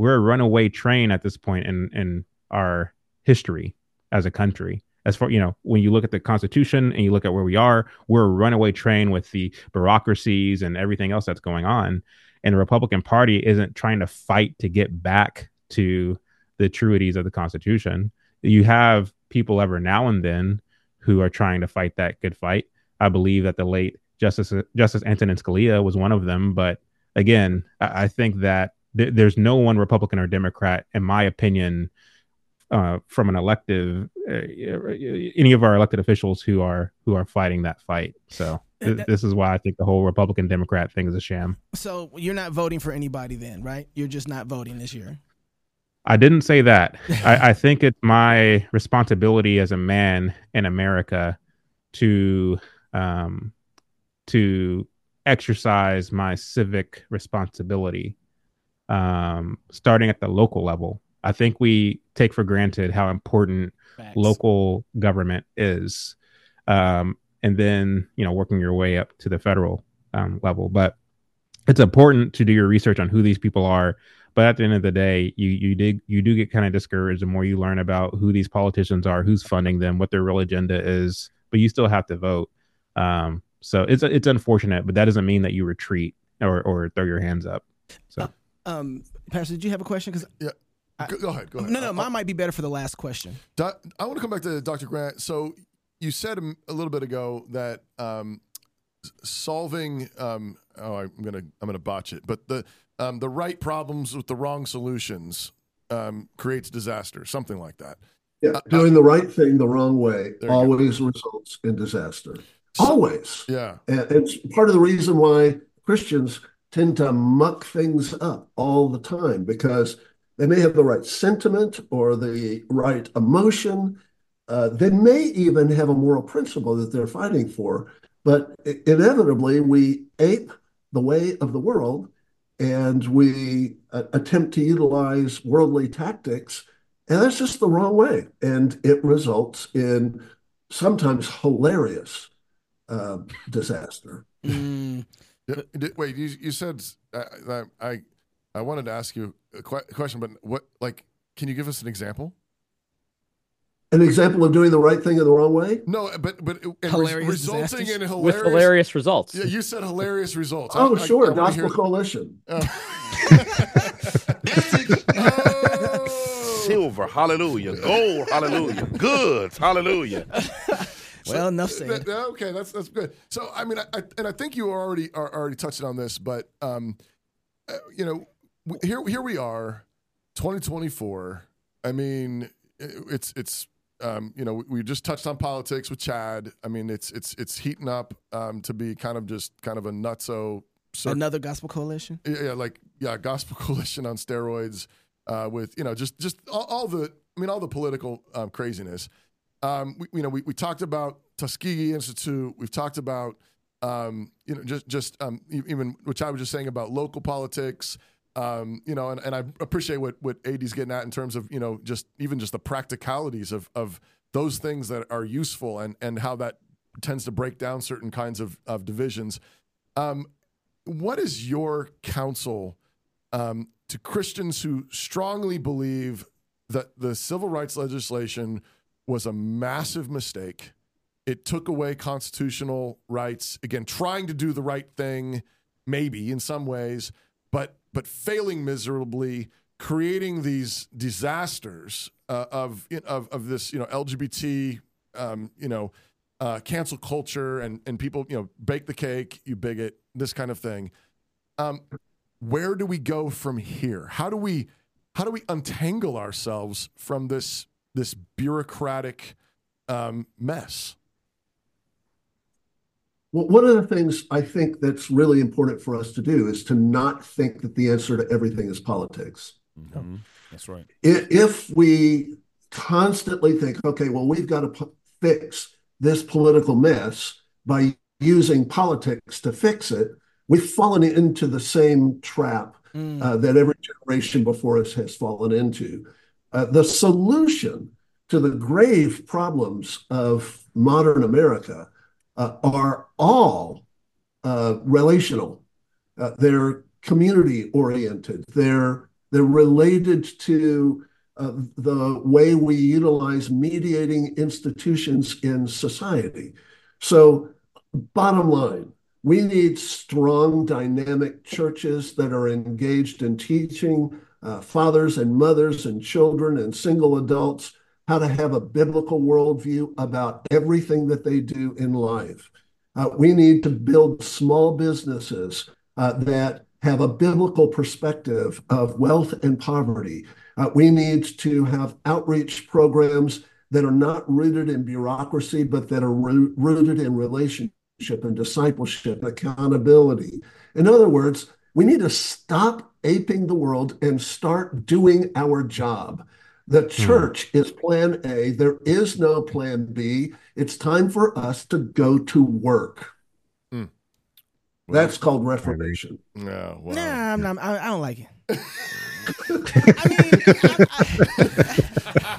We're a runaway train at this point in in our history as a country. As far you know, when you look at the Constitution and you look at where we are, we're a runaway train with the bureaucracies and everything else that's going on. And the Republican Party isn't trying to fight to get back to the truities of the Constitution. You have people ever now and then who are trying to fight that good fight. I believe that the late Justice Justice Antonin Scalia was one of them. But again, I, I think that th- there's no one Republican or Democrat, in my opinion, uh, from an elective, uh, any of our elected officials who are who are fighting that fight. So th- this is why I think the whole Republican Democrat thing is a sham. So you're not voting for anybody then, right? You're just not voting this year. I didn't say that. I, I, think it's my responsibility as a man in America to um, to exercise my civic responsibility, um, starting at the local level. I think we take for granted how important Facts. local government is, um, and then you know working your way up to the federal um, level. But it's important to do your research on who these people are but at the end of the day, you you did you do get kind of discouraged the more you learn about who these politicians are, who's funding them, what their real agenda is. But you still have to vote. Um, so it's it's unfortunate, but that doesn't mean that you retreat or or throw your hands up. So, uh, um, Pastor, did you have a question? Because yeah. Go, go, ahead. Go ahead. No, no, mine might be better for the last question. I want to come back to Dr. Grant. So you said a little bit ago that um, solving. Um, oh, I'm gonna I'm gonna botch it, but the um, the right problems with the wrong solutions um, creates disaster, something like that. Yeah, uh, doing the right thing the wrong way always results in disaster. So, always. Yeah. And it's part of the reason why Christians tend to muck things up all the time because they may have the right sentiment or the right emotion. Uh, they may even have a moral principle that they're fighting for, but inevitably we ape the way of the world and we uh, attempt to utilize worldly tactics, and that's just the wrong way. And it results in sometimes hilarious uh, disaster. Mm. Wait, you, you said uh, I I wanted to ask you a question, but what like can you give us an example? An example of doing the right thing in the wrong way? No, but but hilarious resulting disasters? in hilarious, with hilarious results. Yeah, you said hilarious results. Oh, I, sure, I, I Gospel hear... Coalition. Uh, oh. Silver, hallelujah. Gold, hallelujah. Goods, hallelujah. So, well, enough said. okay, that's that's good. So, I mean, I, and I think you already are already touching on this, but um, uh, you know, here here we are, 2024. I mean, it's it's um, you know, we just touched on politics with Chad. I mean, it's it's it's heating up um, to be kind of just kind of a nutso. Cir- Another gospel coalition. Yeah, yeah, like yeah, gospel coalition on steroids uh, with you know just just all, all, the I mean all the political um, craziness. Um, we, you know, we, we talked about Tuskegee Institute. We've talked about um, you know just just um, even which I was just saying about local politics. Um, you know, and, and I appreciate what what AD's getting at in terms of you know just even just the practicalities of of those things that are useful and and how that tends to break down certain kinds of of divisions. Um, what is your counsel um, to Christians who strongly believe that the civil rights legislation was a massive mistake? It took away constitutional rights. Again, trying to do the right thing, maybe in some ways, but but failing miserably, creating these disasters uh, of, of of this you know LGBT um, you know uh, cancel culture and and people you know bake the cake, you bigot, this kind of thing. Um, where do we go from here? How do we how do we untangle ourselves from this this bureaucratic um, mess? Well, one of the things I think that's really important for us to do is to not think that the answer to everything is politics. Mm-hmm. That's right. If we constantly think, okay, well, we've got to p- fix this political mess by using politics to fix it, we've fallen into the same trap mm. uh, that every generation before us has fallen into. Uh, the solution to the grave problems of modern America uh, are all uh, relational. They're community oriented. They're they're related to uh, the way we utilize mediating institutions in society. So, bottom line, we need strong, dynamic churches that are engaged in teaching uh, fathers and mothers and children and single adults how to have a biblical worldview about everything that they do in life. Uh, we need to build small businesses uh, that have a biblical perspective of wealth and poverty. Uh, we need to have outreach programs that are not rooted in bureaucracy, but that are ro- rooted in relationship and discipleship, accountability. In other words, we need to stop aping the world and start doing our job. The hmm. church is plan A. There is no plan B. It's time for us to go to work. Mm. Well, That's called reformation. No, well, nah, I'm not, I, I don't like it. I mean, I,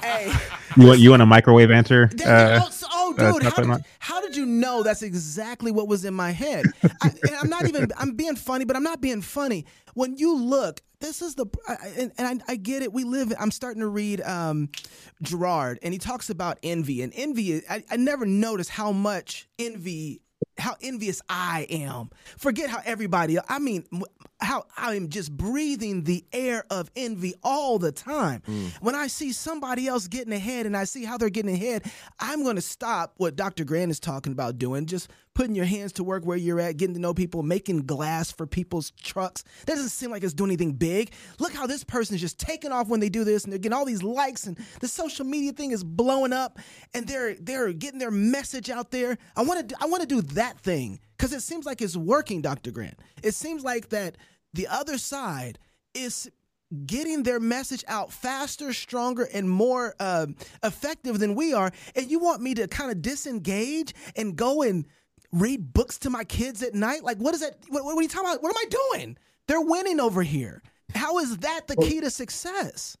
I, hey. You want you want a microwave answer? Uh, oh, uh, dude, uh, how, did, how, did, you know that's exactly what was in my head? I, am not even. I'm being funny, but I'm not being funny. When you look, this is the and, and I, I, get it. We live. I'm starting to read um, Girard, and he talks about envy, and envy. I, I never noticed how much envy how envious I am. Forget how everybody, I mean, how I'm just breathing the air of envy all the time. Mm. When I see somebody else getting ahead and I see how they're getting ahead, I'm going to stop what Dr. Grant is talking about doing, just putting your hands to work where you're at, getting to know people, making glass for people's trucks. That doesn't seem like it's doing anything big. Look how this person is just taking off when they do this and they're getting all these likes and the social media thing is blowing up and they're they're getting their message out there. I want to I want to do that thing cuz it seems like it's working, Dr. Grant. It seems like that the other side is getting their message out faster, stronger, and more uh, effective than we are. And you want me to kind of disengage and go and read books to my kids at night? Like, what is that? What, what are you talking about? What am I doing? They're winning over here. How is that the key to success?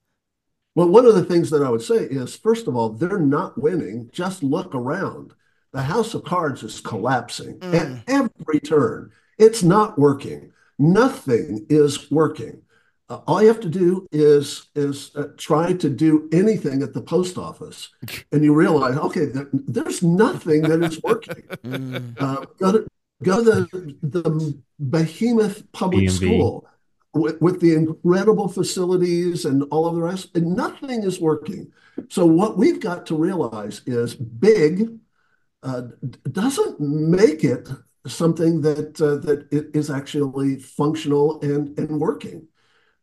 Well, one of the things that I would say is first of all, they're not winning. Just look around. The house of cards is collapsing mm. at every turn. It's not working. Nothing is working. Uh, all you have to do is is uh, try to do anything at the post office, and you realize, okay, there, there's nothing that is working. Mm. uh, go to go to the, the behemoth public BMV. school with, with, the incredible facilities and all of the rest, and nothing is working. So what we've got to realize is big uh, doesn't make it something that uh, that is actually functional and and working.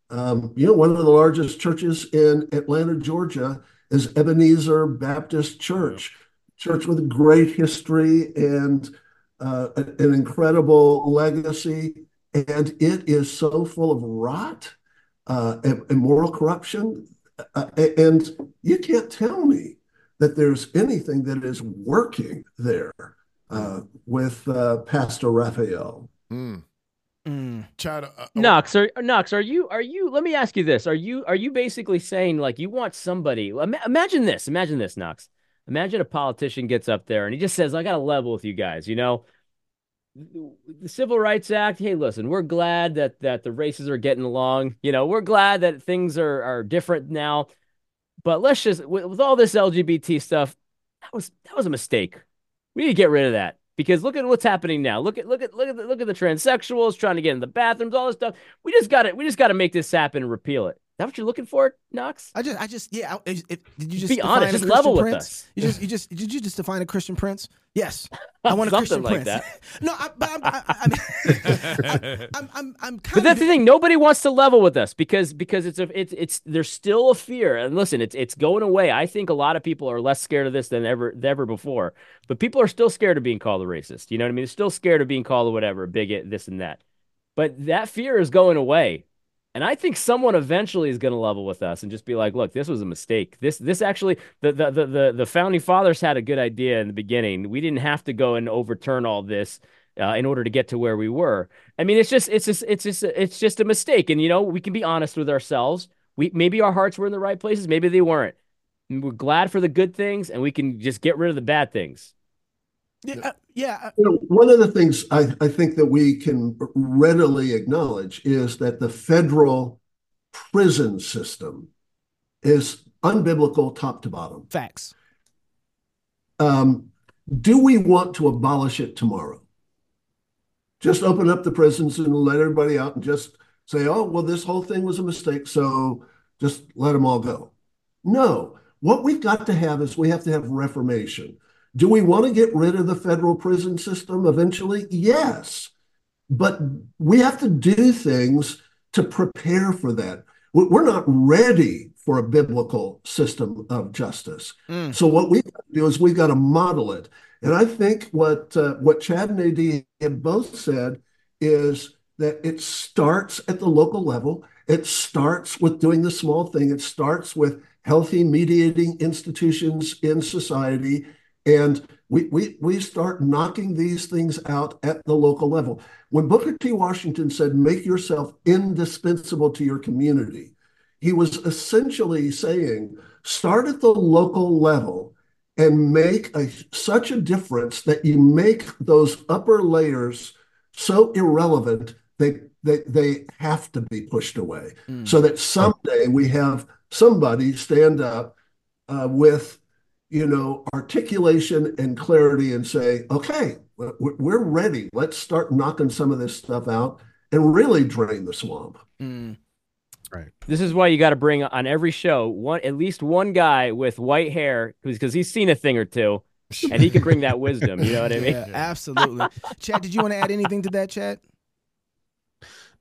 Um, you know, one of the largest churches in Atlanta, Georgia, is Ebenezer Baptist Church, church with great history and uh, an incredible legacy, and it is so full of rot uh, and, and, moral corruption, uh, and you can't tell me that there's anything that is working there uh, with uh, Pastor Raphael. Mm. Mm. Chad, uh, Knox, are Knox, are you are you? Let me ask you this: Are you are you basically saying like you want somebody? Imagine this. Imagine this, Knox. Imagine a politician gets up there and he just says, "I got to level with you guys." You know, the Civil Rights Act. Hey, listen, we're glad that that the races are getting along. You know, we're glad that things are are different now. But let's just with, with all this LGBT stuff, that was that was a mistake. We need to get rid of that because look at what's happening now. Look at look at look at the, look at the transsexuals trying to get in the bathrooms, all this stuff. We just got to we just got to make this happen and repeal it that what you're looking for, Knox? I just, I just, yeah. I, did you just be honest? Just level prince? with us. You just, you just, did you just define a Christian prince? Yes, I want a Christian like prince. That. no, I, but I'm, I, I mean, I'm, I'm, I'm, But that's the thing. Nobody wants to level with us because because it's a, it's, it's. There's still a fear, and listen, it's, it's going away. I think a lot of people are less scared of this than ever, than ever before. But people are still scared of being called a racist. You know what I mean? They're still scared of being called a whatever, a bigot, this and that. But that fear is going away and I think someone eventually is going to level with us and just be like, "Look, this was a mistake. This, this actually, the, the the the the founding fathers had a good idea in the beginning. We didn't have to go and overturn all this uh, in order to get to where we were. I mean, it's just, it's just, it's just, it's just a mistake. And you know, we can be honest with ourselves. We maybe our hearts were in the right places, maybe they weren't. We're glad for the good things, and we can just get rid of the bad things. Yeah, uh, yeah. uh, You know, one of the things I, I think that we can readily acknowledge is that the federal prison system is unbiblical top to bottom. Facts. Um, do we want to abolish it tomorrow? Just open up the prisons and let everybody out and just say, oh, well, this whole thing was a mistake, so just let them all go. No. What we've got to have is we have to have reformation. Do we want to get rid of the federal prison system eventually? Yes. But we have to do things to prepare for that. We- We're not ready for a biblical system of justice. Mm. So what to do is we've got to model it. And I think what uh, what Chad and Nadine have both said is that it starts at the local level. It starts with doing the small thing. It starts with healthy mediating institutions in society. And we, we, we start knocking these things out at the local level. When Booker T. Washington said, make yourself indispensable to your community, he was essentially saying, start at the local level and make a, such a difference that you make those upper layers so irrelevant they, they, they have to be pushed away so that someday we have somebody stand up uh, with you know articulation and clarity and say okay we're, we're ready let's start knocking some of this stuff out and really drain the swamp Mm. This is why you got to bring on every show one at least one guy with white hair because he's seen a thing or two, and he can bring that wisdom. You know what I mean? Yeah, absolutely. Chad, did you want to add anything to that, Chad?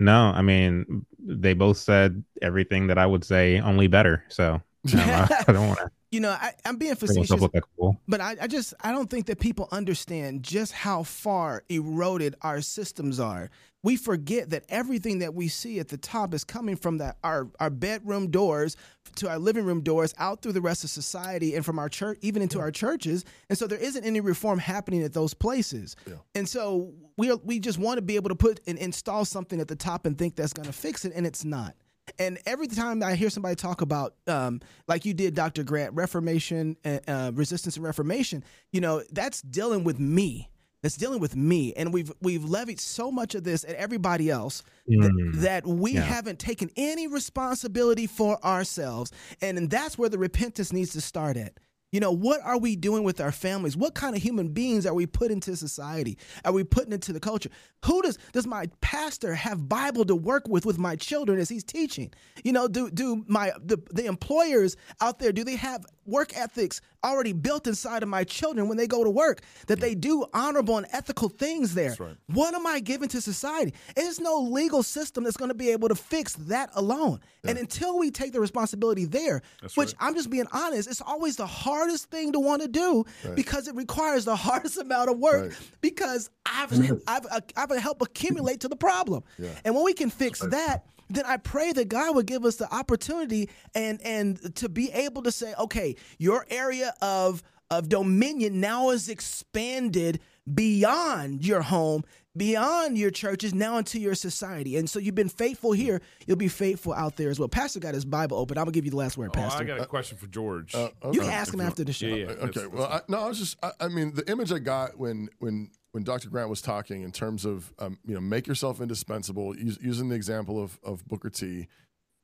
No, I mean they both said everything that I would say, only better. So um, I, I don't want to You know, I, I'm being facetious, look like a fool. but I, I just I don't think that people understand just how far eroded our systems are. We forget that everything that we see at the top is coming from that our our bedroom doors to our living room doors out through the rest of society and from our church even into our churches. And so there isn't any reform happening at those places. And so we are, we just want to be able to put and install something at the top and think that's going to fix it, and it's not. And every time I hear somebody talk about, um, like you did, Dr. Grant, Reformation, uh, uh, resistance and Reformation, you know, that's dealing with me. That's dealing with me, and we've we've levied so much of this at everybody else th- Mm. that we Yeah. haven't taken any responsibility for ourselves, and, and that's where the repentance needs to start at. You know, what are we doing with our families? What kind of human beings are we put into society? Are we putting into the culture? Who does does my pastor have Bible to work with with my children as he's teaching? You know, do do my the, the employers out there do they have work ethics already built inside of my children when they go to work that they do honorable and ethical things there? right. What am I giving to society? There's no legal system that's going to be able to fix that alone. And until we take the responsibility there, which I'm just being honest, it's always the hardest thing to want to do because it requires the hardest amount of work Right. because I've mm-hmm. I've uh, I've uh, helped accumulate to the problem. And when we can fix that, then I pray that God would give us the opportunity and and to be able to say, okay, your area of of dominion now is expanded beyond your home, beyond your churches, now into your society. And so you've been faithful here, you'll be faithful out there as well. Pastor got his Bible open. I'm gonna give you the last word, Oh, Pastor. I got a question for George. Uh, you can ask him after the show. yeah, yeah. Okay. That's- Well, I, no, I was just. I, I mean, the image I got when when when Dr. Grant was talking in terms of um, you know make yourself indispensable, use, using the example of of Booker T,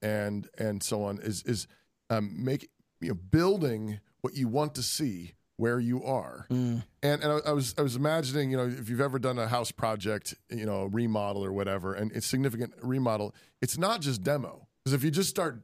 and and so on is is um, make you know building what you want to see where you are. Mm. And and I, I was I was imagining you know if you've ever done a house project, you know, a remodel or whatever, and it's significant remodel, it's not just demo because if you just start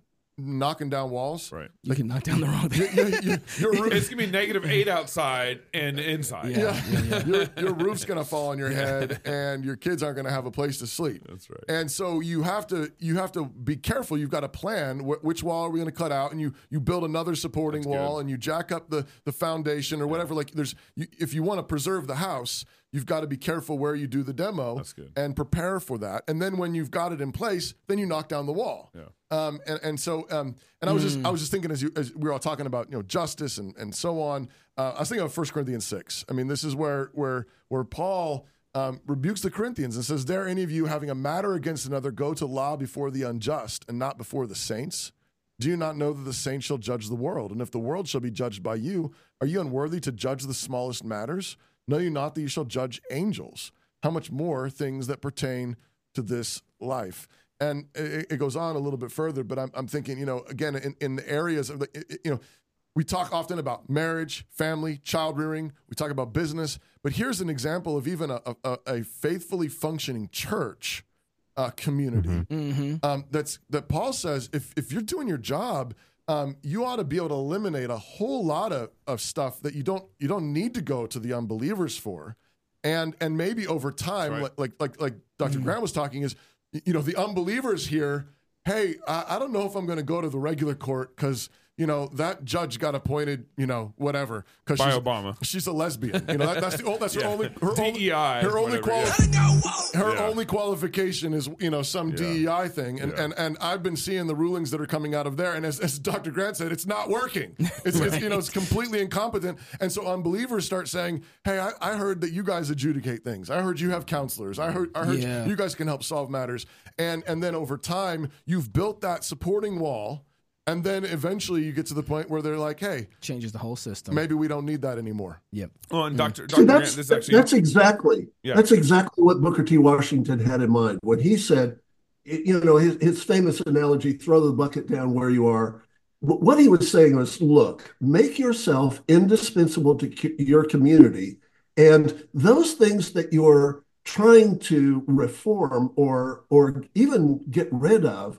knocking down walls, right. You can knock down the wrong thing. you, you, your roof, It's gonna be negative eight outside and inside. yeah, your, your roof's gonna fall on your head, and your kids aren't gonna have a place to sleep. That's right. And so you have to you have to be careful. You've got to plan wh- which wall are we going to cut out, and you you build another supporting That's wall, good. and you jack up the the foundation or whatever. Like there's you, if you want to preserve the house, you've got to be careful where you do the demo That's good. and prepare for that. And then when you've got it in place, then you knock down the wall. Yeah. Um, and, and so, um, and I was just, I was just thinking as you, as we were all talking about, you know, justice and, and so on. Uh, I was thinking of 1 Corinthians six. I mean, this is where, where, where Paul, um, rebukes the Corinthians and says, dare any of you having a matter against another go to law before the unjust and not before the saints? Do you not know that the saints shall judge the world? And if the world shall be judged by you, are you unworthy to judge the smallest matters? Know you not that you shall judge angels? How much more things that pertain to this life? And it, it goes on a little bit further, but I'm, I'm thinking, you know, again, in, in the areas of, the, you know, we talk often about marriage, family, child rearing. We talk about business. But here's an example of even a, a, a faithfully functioning church uh, community Mm-hmm. um, that's that Paul says if if you're doing your job, um, you ought to be able to eliminate a whole lot of, of stuff that you don't you don't need to go to the unbelievers for, and and maybe over time, right. like like like, like doctor Grant was talking, is you know the unbelievers here. Hey, I, I don't know if I'm going to go to the regular court because you know that judge got appointed, you know, whatever because By she's, Obama. She's a lesbian. You know, that, that's the oh, that's her Yeah. only her only DEI, her only whatever, quali- her Yeah. only qualification is you know some DEI thing, and, Yeah. and and I've been seeing the rulings that are coming out of there, and as, as Dr. Grant said, it's not working. It's, it's you know it's completely incompetent, and so unbelievers start saying, "Hey, I, I heard that you guys adjudicate things. I heard you have counselors. I heard I heard Yeah. you guys can help solve matters." And and then over time, you've built that supporting wall, and then eventually you get to the point where they're like, "Hey, Changes the whole system. maybe we don't need that anymore." Yep. Oh, and mm. Dr. See, Dr. Grant, that's, this is actually that's exactly Yeah. that's exactly what Booker T. Washington had in mind when he said, you know, his, his famous analogy, throw the bucket down where you are. What he was saying was, look, make yourself indispensable to cu- your community, and those things that you're trying to reform or or even get rid of,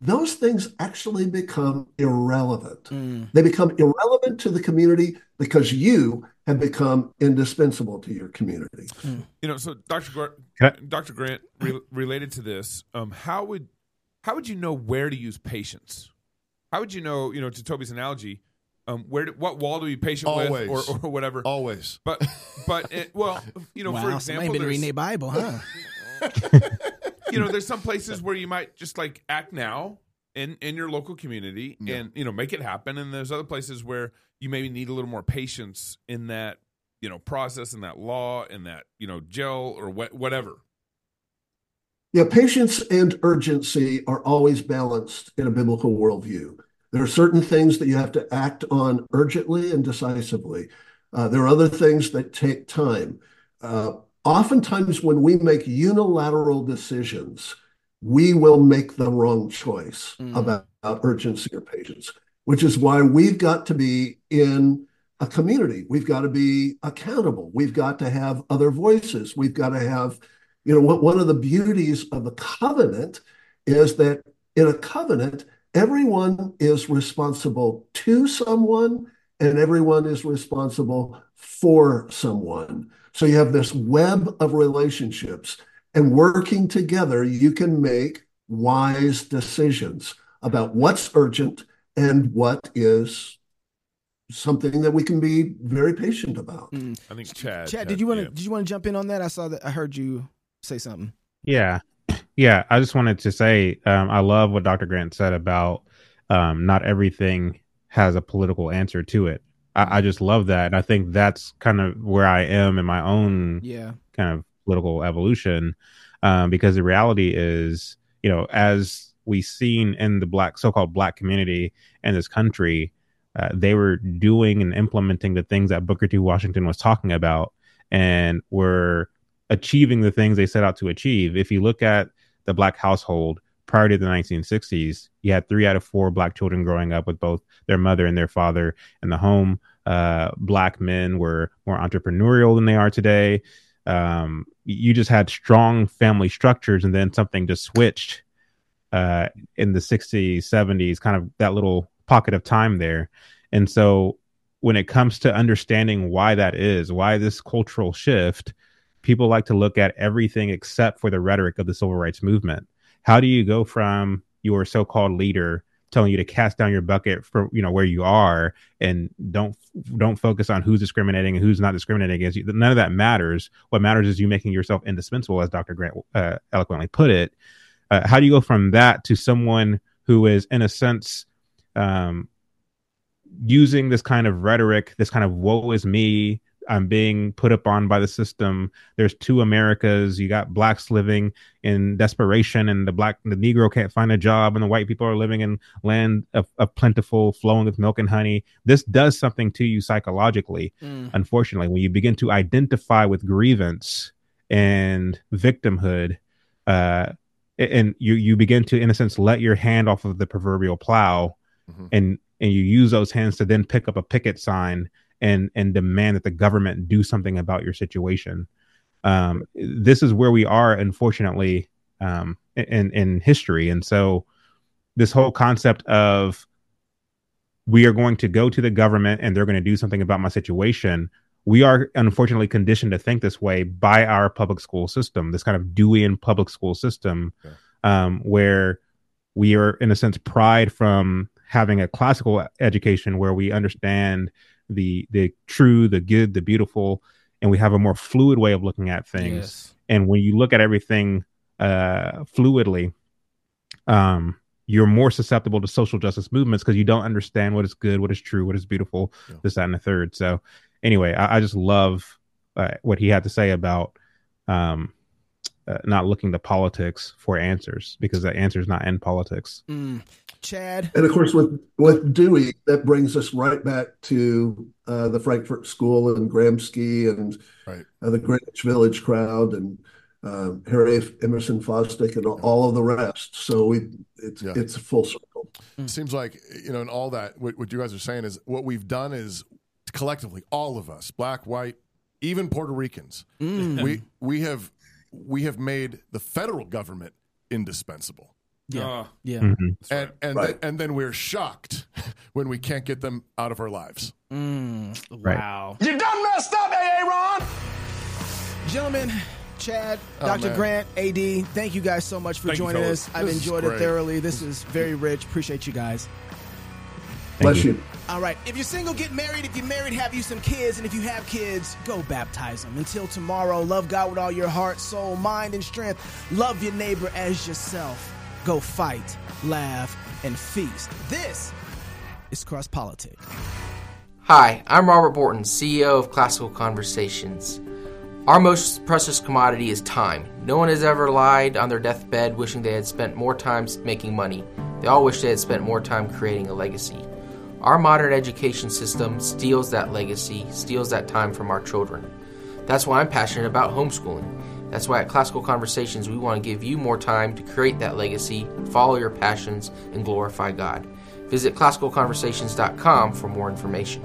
those things actually become irrelevant. Mm. They become irrelevant to the community because you have become indispensable to your community. you know so dr Gra- dr grant re- related to this um, how would how would you know where to use patience how would you know you know to toby's analogy um, where do, what wall to be patient Always. with or, or whatever Always. but but it, well you know for wow, somebody example been reading their Bible, huh? you know there's some places where you might just like act now in in your local community Yeah. and you know make it happen and there's other places where you maybe need a little more patience in that you know process and that law and that you know jail or wha- whatever Yeah, patience and urgency are always balanced in a biblical worldview. There are certain things that you have to act on urgently and decisively. Uh, there are other things that take time. Uh, oftentimes, when we make unilateral decisions, we will make the wrong choice Mhm. about, about urgency or patience, which is why we've got to be in a community. We've got to be accountable. We've got to have other voices. We've got to have you know, what, one of the beauties of a covenant is that in a covenant, everyone is responsible to someone and everyone is responsible for someone. So you have this web of relationships, and working together, you can make wise decisions about what's urgent and what is something that we can be very patient about. Mm. i think chad Chad, had- did you want to yeah. did you want to jump in on that? I saw that I heard you say something. Yeah. Yeah. I just wanted to say um, I love what Dr. Grant said about um, not everything has a political answer to it. I, I just love that. And I think that's kind of where I am in my own Yeah. kind of political evolution um, because the reality is, you know, as we've seen in the black so called black community in this country, uh, they were doing and implementing the things that Booker T. Washington was talking about and were achieving the things they set out to achieve. If you look at the black household prior to the 1960s, you had three out of four black children growing up with both their mother and their father in the home. Uh, black men were more entrepreneurial than they are today. Um, you just had strong family structures, and then something just switched uh, in the 60s, 70s, kind of that little pocket of time there. And so, when it comes to understanding why that is, why this cultural shift, people like to look at everything except for the rhetoric of the civil rights movement. How do you go from your so-called leader telling you to cast down your bucket for you know where you are and don't don't focus on who's discriminating and who's not discriminating against you? None of that matters. What matters is you making yourself indispensable as dr grant uh, eloquently put it. Uh, how do you go from that to someone who is in a sense um, using this kind of rhetoric this kind of woe is me I'm being put upon by the system. There's two Americas. You got blacks living in desperation, and the black, the Negro can't find a job, and the white people are living in land of, of plentiful, flowing with milk and honey. This does something to you psychologically. Mm. Unfortunately, when you begin to identify with grievance and victimhood, uh, and you you begin to, in a sense, let your hand off of the proverbial plow, Mhm. and and you use those hands to then pick up a picket sign and and demand that the government do something about your situation. Um, this is where we are, unfortunately, um, in in history, and so this whole concept of we are going to go to the government and they're going to do something about my situation. We are unfortunately conditioned to think this way by our public school system, this kind of Deweyan public school system, um, where we are, in a sense, pride from having a classical education where we understand the the true, the good, the beautiful, and we have a more fluid way of looking at things Yes. and when you look at everything uh fluidly um you're more susceptible to social justice movements because you don't understand what is good what is true what is beautiful Yeah. this that and the third so anyway i, I just love uh, what he had to say about um uh, not looking to politics for answers because the answer is not in politics Mm. Chad. And of course, with with Dewey, that brings us right back to uh, the Frankfurt School and Gramsci and Right. uh, the Greenwich Village crowd and um, Harry Emerson Fosdick and all, all of the rest. So we it's Yeah. it's a full circle. It seems like you know, and all that. What, what you guys are saying is what we've done is collectively, all of us, black, white, even Puerto Ricans, Mm. we we have we have made the federal government indispensable, Yeah. Uh, Yeah. Mhm. and and Right. then, and then we're shocked when we can't get them out of our lives. Mm. Right. Wow. You done messed up, AA Ron. Gentlemen, Chad, Oh, Dr. man. Grant, AD, thank you guys so much for Thank joining us. I've This enjoyed it thoroughly. This is very rich. Appreciate you guys. Thank Bless you. you. All right. If you're single, get married. If you're married, have you some kids. And if you have kids, go baptize them. Until tomorrow, love God with all your heart, soul, mind, and strength. Love your neighbor as yourself. Go fight, laugh, and feast. This is Cross Politics. Hi, I'm Robert Bortins, CEO of Classical Conversations. Our most precious commodity is time. No one has ever lied on their deathbed wishing they had spent more time making money. They all wish they had spent more time creating a legacy. Our modern education system steals that legacy, steals that time from our children. That's why I'm passionate about homeschooling. That's why at Classical Conversations we want to give you more time to create that legacy, follow your passions, and glorify God. Visit classicalconversations.com for more information.